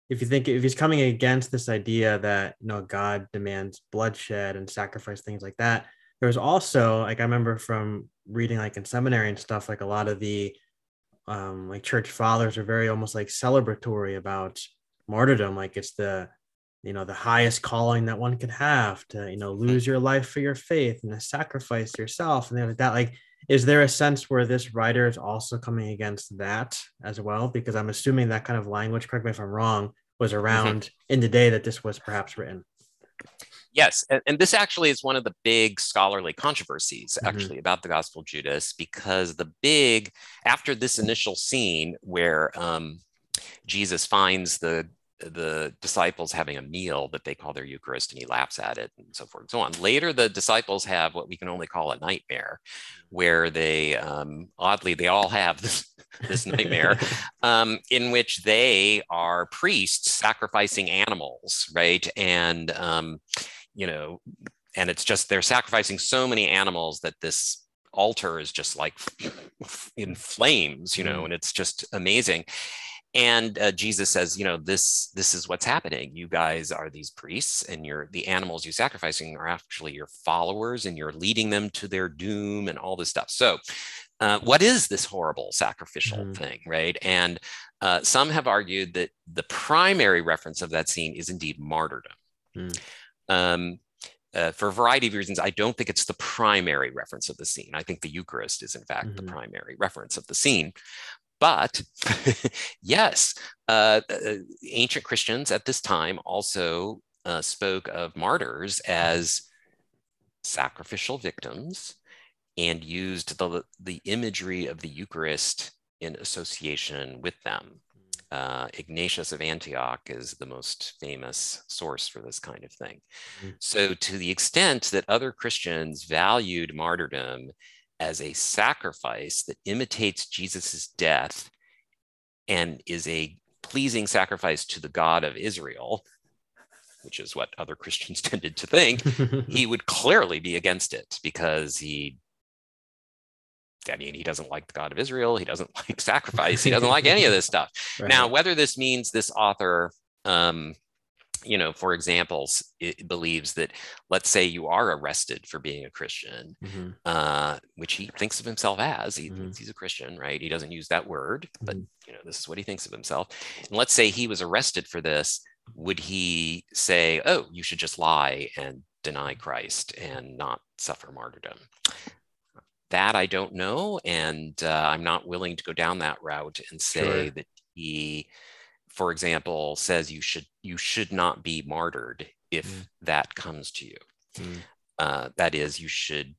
if you think if he's coming against this idea that you know God demands bloodshed and sacrifice things like that, there's also like I remember from reading like in seminary and stuff, like a lot of the um like church fathers are very almost like celebratory about martyrdom, like it's the you know the highest calling that one could have to you know lose your life for your faith and to sacrifice yourself and like that. Like is there a sense where this writer is also coming against that as well because i'm assuming that kind of language correct me if i'm wrong was mm-hmm. around mm-hmm. in the day that this was perhaps written yes and, and, this actually is one of the big scholarly controversies mm-hmm. actually about the gospel of judas because the big after this initial scene where um, jesus finds the the disciples having a meal that they call their Eucharist and he laughs at it and so forth and so on. Later, the disciples have what we can only call a nightmare, where they um, oddly they all have this, [LAUGHS] this nightmare [LAUGHS] um, in which they are priests sacrificing animals, right? And um, you know, and it's just they're sacrificing so many animals that this altar is just like [LAUGHS] in flames, you know, mm. and it's just amazing and uh, jesus says you know this this is what's happening you guys are these priests and you're the animals you're sacrificing are actually your followers and you're leading them to their doom and all this stuff so uh, what is this horrible sacrificial mm. thing right and uh, some have argued that the primary reference of that scene is indeed martyrdom mm. um, uh, for a variety of reasons, I don't think it's the primary reference of the scene. I think the Eucharist is, in fact, mm-hmm. the primary reference of the scene. But yes, uh, uh, ancient Christians at this time also uh, spoke of martyrs as sacrificial victims and used the, the imagery of the Eucharist in association with them. Uh, Ignatius of Antioch is the most famous source for this kind of thing. Mm-hmm. So, to the extent that other Christians valued martyrdom as a sacrifice that imitates Jesus's death and is a pleasing sacrifice to the God of Israel, which is what other [LAUGHS] Christians tended to think, he [LAUGHS] would clearly be against it because he I mean, he doesn't like the God of Israel. He doesn't [LAUGHS] like sacrifice. He doesn't like any of this stuff. Right. Now, whether this means this author, um, you know, for examples, it believes that, let's say you are arrested for being a Christian, mm-hmm. uh, which he thinks of himself as. He mm-hmm. thinks he's a Christian, right? He doesn't use that word, but mm-hmm. you know, this is what he thinks of himself. And let's say he was arrested for this. Would he say, "Oh, you should just lie and deny Christ and not suffer martyrdom"? that I don't know, and uh, I'm not willing to go down that route and say sure. that he, for example, says you should you should not be martyred if mm. that comes to you. Mm. Uh, that is, you should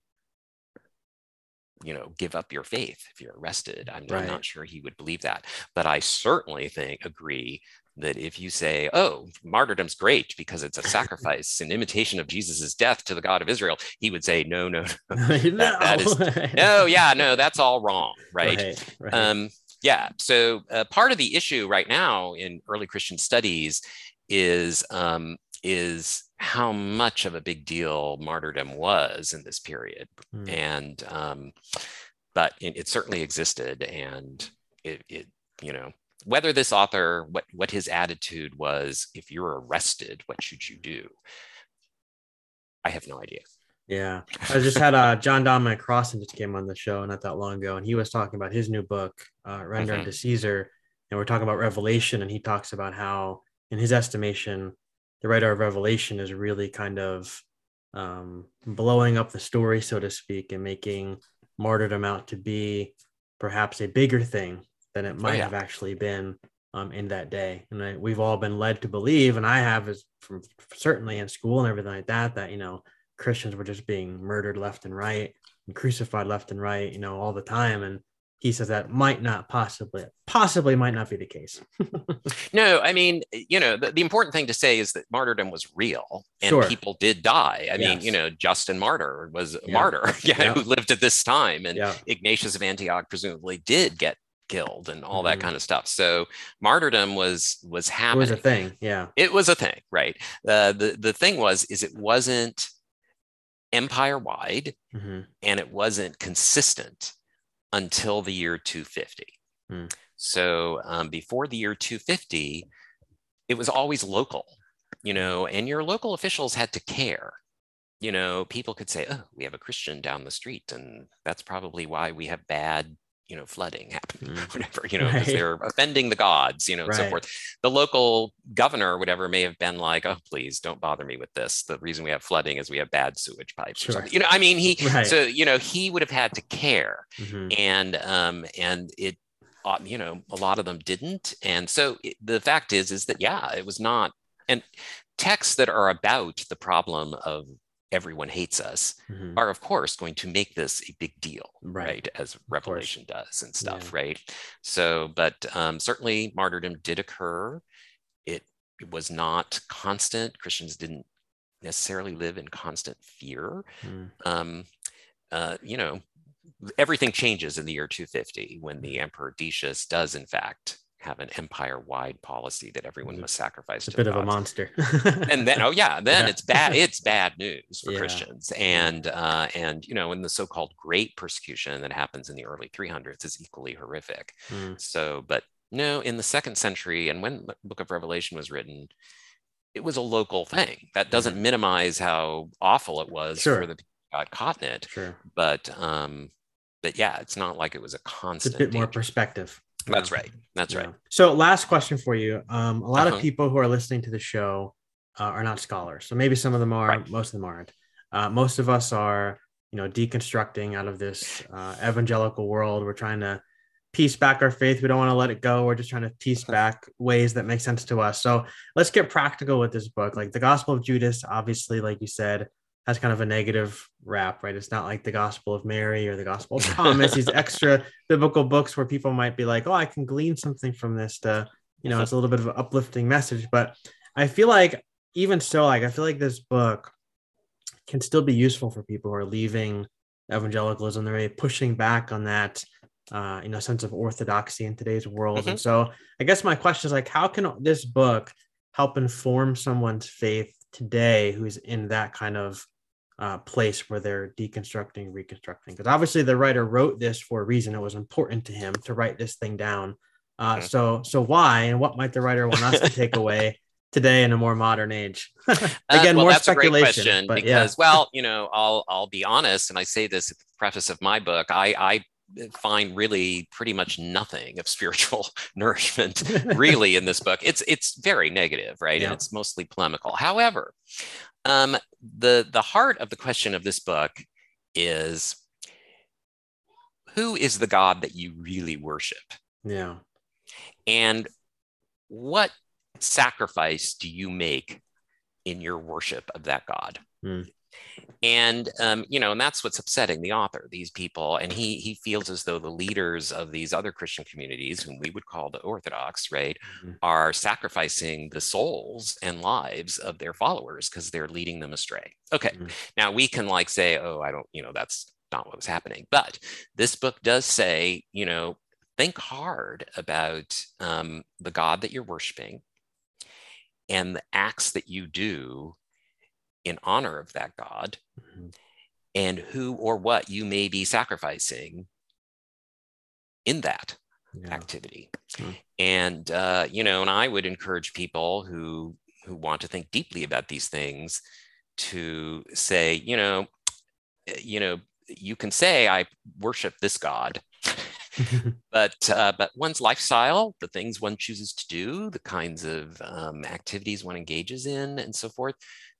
you know give up your faith if you're arrested I'm, right. I'm, not sure he would believe that but i certainly think agree that if you say, oh, martyrdom's great because it's a [LAUGHS] sacrifice, an imitation of Jesus's death to the God of Israel, he would say, no, no, no, [LAUGHS] that, that is, no, yeah, no, that's all wrong, right? [LAUGHS] right, right. Um, yeah, so uh, part of the issue right now in early Christian studies is um, is how much of a big deal martyrdom was in this period, mm. and um, but it, it certainly existed, and it, it you know whether this author what what his attitude was if you're arrested what should you do? I have no idea yeah i just had uh john dominic crossan just came on the show not that long ago and he was talking about his new book uh render mm-hmm. to caesar and we're talking about revelation and he talks about how in his estimation the writer of revelation is really kind of um, blowing up the story so to speak and making martyrdom out to be perhaps a bigger thing than it oh, might oh, yeah. have actually been um, in that day. And I, we've all been led to believe, and I have, as from certainly in school and everything like that, that you know Christians were just being murdered left and right and crucified left and right, you know, all the time. And he says that might not possibly, possibly might not be the case. [LAUGHS] no, I mean, you know, the, the, important thing to say is that martyrdom was real and sure. people did die. I yes. mean, you know, Justin Martyr was a yeah. martyr [LAUGHS] yeah, yeah. who lived at this time. And Ignatius of Antioch presumably did get killed and all mm-hmm. that kind of stuff. So martyrdom was was happening. It was a thing. Yeah. It was a thing, right? Uh, the the thing was is it wasn't empire wide mm-hmm. and it wasn't consistent until the year 250. Mm. So um, before the year 250, it was always local, you know, and your local officials had to care. You know, people could say, "Oh, we have a Christian down the street, and that's probably why we have bad you know flooding happening mm. whatever you [LAUGHS] know right. they're offending the gods you know right. and so forth the local governor or whatever may have been like oh please don't bother me with this the reason we have flooding is we have bad sewage pipes sure. or something you know i mean he [LAUGHS] right. so you know he would have had to care mm-hmm. and um and it uh, you know a lot of them didn't and so it, the fact is is that yeah it was not and texts that are about the problem of everyone hates us mm-hmm. are of course going to make this a big deal right, right? as revelation does and stuff yeah. right so but um, certainly martyrdom did occur it, it, was not constant christians didn't necessarily live in constant fear mm. um, uh, you know everything changes in the year 250 when the mm. emperor decius does in fact have an empire-wide policy that everyone must sacrifice. It's a bit of a monster. and then, oh yeah, [LAUGHS] then yeah. it's bad. [LAUGHS] It's bad news for yeah. Christians, and uh, and you know, in the so-called Great Persecution that happens in the early 300s is equally horrific. Mm. So, but no, in the second century, and when the Book of Revelation was written, it was a local thing. That doesn't minimize how awful it was sure. for the people who got caught in it. Sure. But um, but yeah, it's not like it was a constant. It's a bit danger. more perspective. That's right. That's yeah. right. So, last question for you. Um, a lot uh-huh. of people who are listening to the show uh, are not scholars. So maybe some of them are, right. most of them aren't. Uh, most of us are, you know, deconstructing out of this uh, evangelical world. We're trying to piece back our faith. We don't want to let it go. We're just trying to piece back ways that make sense to us. So let's get practical with this book. Like the Gospel of Judas, obviously, like you said, has kind of a negative rap, right? It's not like the Gospel of Mary or the Gospel of Thomas, these extra [LAUGHS] biblical books where people might be like, oh, I can glean something from this to, you know, it's a little bit of an uplifting message. But I feel like even so, like I feel like this book can still be useful for people who are leaving evangelicalism. They're really pushing back on that, uh, you know, sense of orthodoxy in today's world. Mm-hmm. And so I guess my question is like, how can this book help inform someone's faith today who's in that kind of uh, place where they're deconstructing, reconstructing. Because obviously the writer wrote this for a reason. It was important to him to write this thing down. Uh. So, so why and what might the writer want us to take away [LAUGHS] today in a more modern age? [LAUGHS] Again, uh, well, more that's speculation. A great question because, yeah. well, you know, I'll I'll be honest, and I say this at the preface of my book. I I find really pretty much nothing of spiritual [LAUGHS] nourishment [LAUGHS] really in this book it's it's very negative right yeah. and it's mostly polemical however um, the the heart of the question of this book is who is the God that you really worship? Yeah. And what sacrifice do you make in your worship of that God? Mm and um, you know and that's what's upsetting the author these people and he he feels as though the leaders of these other christian communities whom we would call the orthodox right mm-hmm. are sacrificing the souls and lives of their followers because they're leading them astray okay mm-hmm. now we can like say oh i don't you know that's not what was happening but this book does say you know think hard about um, the god that you're worshiping and the acts that you do in honor of that God mm-hmm. and who or what you may be sacrificing in that yeah. activity. Mm-hmm. And, uh, you know, and I would encourage people who, who want to think deeply about these things to say, you know, eh, you know, you can say, I worship this God. [LAUGHS] but uh, but one's lifestyle, the things one chooses to do, the kinds of um, activities one engages in, and so forth,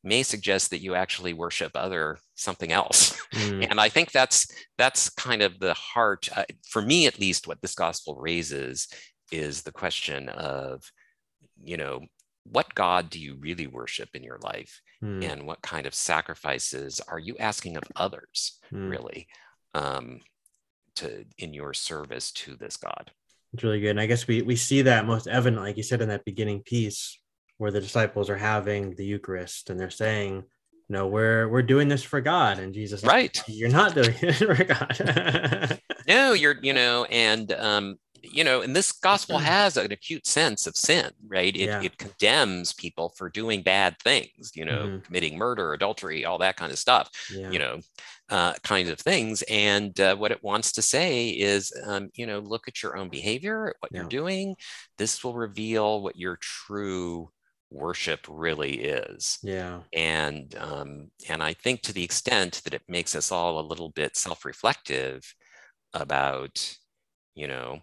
may suggest that you actually worship other something else [LAUGHS] mm. and i think that's that's kind of the heart uh, for me at least what this gospel raises is the question of you know what god do you really worship in your life mm. and what kind of sacrifices are you asking of others mm. really um, to in your service to this god it's really good and i guess we we see that most evident like you said in that beginning piece where the disciples are having the Eucharist and they're saying, no, we're we're doing this for God. And Jesus, right? You're not doing it [LAUGHS] for God. [LAUGHS] no, you're, you know, and um, you know, and this gospel has an acute sense of sin, right? It, yeah. it condemns people for doing bad things, you know, mm-hmm. committing murder, adultery, all that kind of stuff, yeah. you know, uh, kinds of things. And uh, what it wants to say is, um, you know, look at your own behavior, what yeah. you're doing. This will reveal what your true worship really is. Yeah. And um, and I think to the extent that it makes us all a little bit self-reflective about, you know,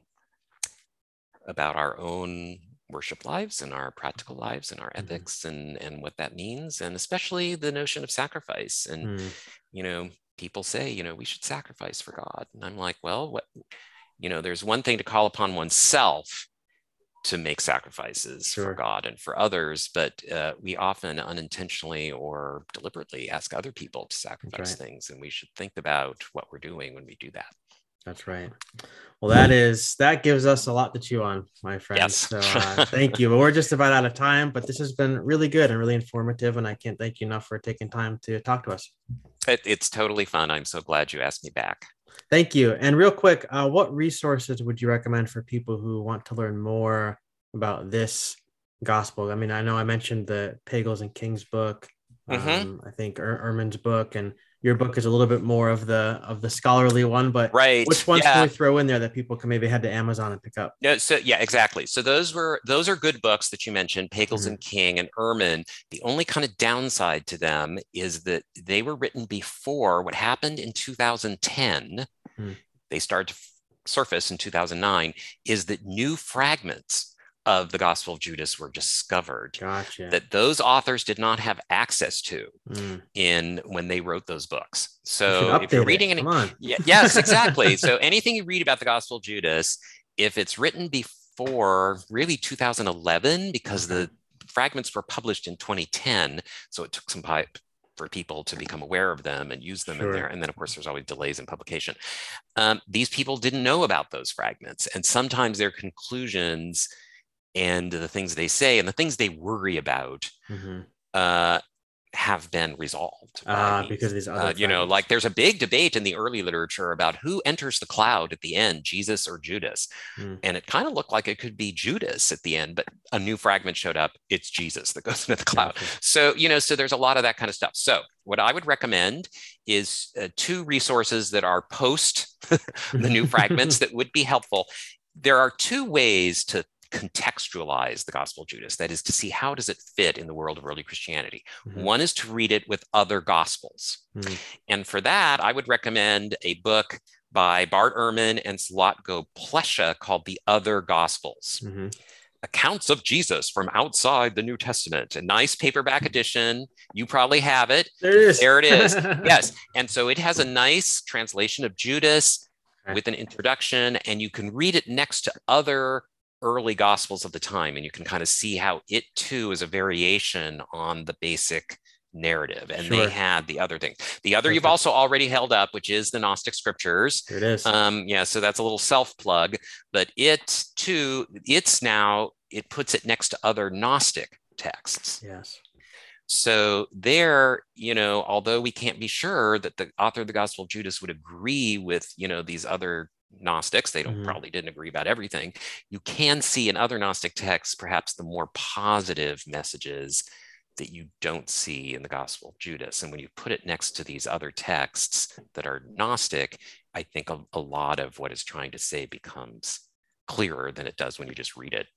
about our own worship lives and our practical lives and our mm-hmm. ethics and and what that means and especially the notion of sacrifice and mm. you know people say you know we should sacrifice for god and i'm like well what you know there's one thing to call upon oneself to make sacrifices sure. for God and for others, but uh, we often unintentionally or deliberately ask other people to sacrifice right. things, and we should think about what we're doing when we do that. That's right. Well, that is that gives us a lot to chew on, my friend. Yes. So uh, [LAUGHS] thank you. But we're just about out of time. But this has been really good and really informative, and I can't thank you enough for taking time to talk to us. It, it's totally fun. I'm so glad you asked me back. Thank you. And real quick, uh, what resources would you recommend for people who want to learn more about this gospel? I mean, I know I mentioned the Pagels and King's book. Mm-hmm. Um, I think er- Ehrman's book and your book is a little bit more of the of the scholarly one, but right. which ones yeah. can we throw in there that people can maybe head to Amazon and pick up? No, so yeah, exactly. So those were those are good books that you mentioned, Pagels mm-hmm. and King and Ehrman. The only kind of downside to them is that they were written before what happened in 2010. Mm-hmm. They started to surface in 2009. Is that new fragments of the Gospel of Judas were discovered gotcha. that those authors did not have access to mm. in when they wrote those books. So you if you're reading any, yeah, yes, exactly. so [LAUGHS] anything you read about the Gospel of Judas if it's written before really 2011, because the fragments were published in 2010, so it took some pipe for people to become aware of them and use them Sure. in there. And then, of course, there's always delays in publication. Um, these people didn't know about those fragments, and sometimes their conclusions and the things they say and the things they worry about Mhm. uh, have been resolved. Ah, because of these other. Uh, you know, like there's a big debate in the early literature about who enters the cloud at the end, Jesus or Judas. Hmm. And it kind of looked like it could be Judas at the end, but a new fragment showed up. It's Jesus that goes into the cloud. So, you know, so there's a lot of that kind of stuff. So, what I would recommend is uh, two resources that are post [LAUGHS] the new fragments [LAUGHS] that would be helpful. There are two ways to contextualize the Gospel of Judas. That is to see how does it fit in the world of early Christianity. Mhm. One is to read it with other Gospels. Mhm. And for that, I would recommend a book by Bart Ehrman and Zlatko Pleše called The Other Gospels Mhm. accounts of Jesus from outside the New Testament. A nice paperback edition. You probably have it. There it is. There it is. [LAUGHS] Yes. And so it has a nice translation of Judas with an introduction, and you can read it next to other early gospels of the time, and you can kind of see how it too is a variation on the basic narrative. And Sure. they had the other thing. The other you've also already held up, which is the Gnostic scriptures. There it is. Um, yeah, so that's a little self plug, but it too, it's now, it puts it next to other Gnostic texts. yes. So there, you know, although we can't be sure that the author of the Gospel of Judas would agree with, you know, these other Gnostics, they don't Mhm. probably didn't agree about everything. You can see in other Gnostic texts perhaps the more positive messages that you don't see in the Gospel of Judas. And when you put it next to these other texts that are Gnostic, I think a, a lot of what is trying to say becomes clearer than it does when you just read it,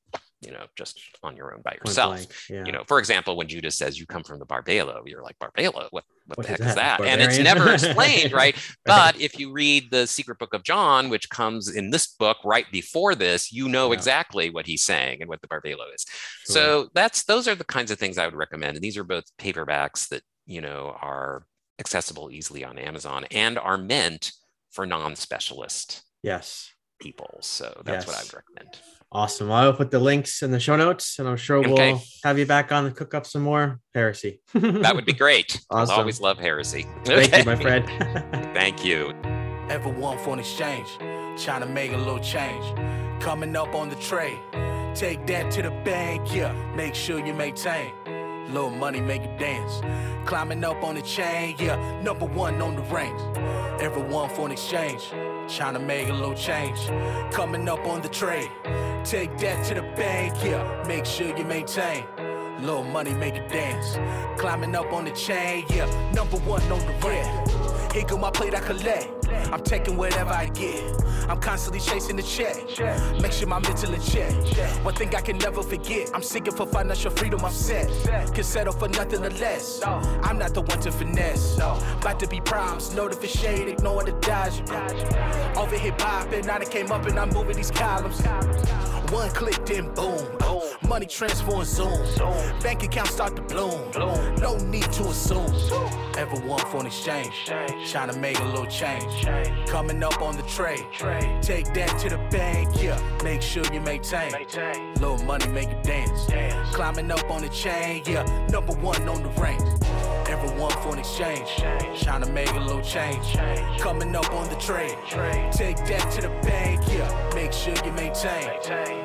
you know, just on your own by yourself Yeah. you know, for example, when Judas says you come from the Barbelo, you're like Barbelo, what what, What the is heck is that? that? And it's never [LAUGHS] explained, [LAUGHS] right? But if you read the Secret Book of John, which comes in this book right before this, you know Yeah. exactly what he's saying and what the Barbelo is. Sure. So that's those are the kinds of things I would recommend. And these are both paperbacks that you know are accessible easily on Amazon and are meant for non-specialist yes. people. So that's what I would recommend. Awesome. I will put the links in the show notes, and I'm sure we'll have you back on to cook up some more heresy. That would be [LAUGHS] great. Awesome. I'll always love heresy. Thank you, my [LAUGHS] friend. [LAUGHS] Thank you. Ever want for an exchange? Trying to make a little change. Coming up on the trade. Take that to the bank, yeah. Make sure you maintain. Little money make you dance. Climbing up on the chain, yeah. Number one on the ranks. Everyone for an exchange. Trying to make a little change. Coming up on the train, Take that to the bank, yeah. Make sure you maintain. Little money make you dance. Climbing up on the chain, yeah. Number one on the rank. Here go my plate, I collect. I'm taking whatever I get. I'm constantly chasing the check. Make sure my mental in check. One thing I can never forget. I'm seeking for financial freedom. I'm set. Can settle for nothing or less. I'm not the one to finesse. About to be promised. Know the for shade, ignore the dodge. Over here popping, Now done came up and I'm moving these columns. One click, then boom. Money transfer zoom. Bank account start to bloom. No need to assume. Everyone for an exchange. Trying to make a little change. Coming up on the trade. Take that to the bank, yeah. Make sure you maintain. Little money make you dance. Climbing up on the chain, yeah. Number one on the rank. Everyone for an exchange. Trying to make a little change. Coming up on the trade. Take that to the bank, yeah. Make sure you maintain.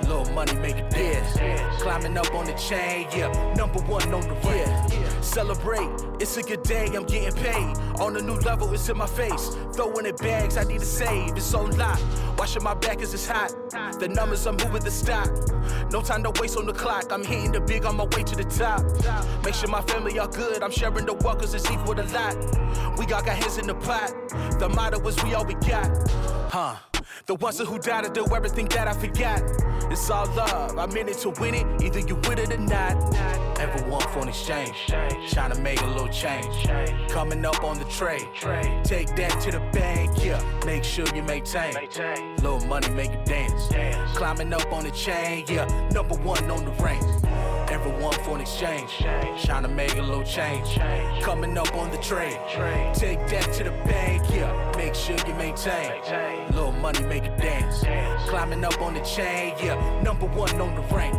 Little money make you dance. Climbing up on the chain, yeah. Number one on the rank. Celebrate, it's a good day, I'm getting paid. On a new level, it's in my face. Throwing it bags, I need to save, it's on lock. Washing my back as it's hot. The numbers, I'm moving the stock. No time to waste on the clock, I'm hitting the big on my way to the top. Make sure my family are good, I'm sharing the wealth cause it's equal to lot. We got got hands in the pot. The motto is we all we got. Huh. The ones who died to do everything that I forgot. It's all love. I'm in it to win it, either you with it or not. Everyone for an exchange, trying to make a little change. Coming up on the trade, take that to the bank, yeah. Make sure you maintain. Little money make you dance. Climbing up on the chain, yeah. Number one on the rank. Everyone for an exchange, trying to make a little change. Coming up on the train. take that to the bank, yeah. Make sure you maintain. Little money make it dance. Climbing up on the chain, yeah, number one on the rank.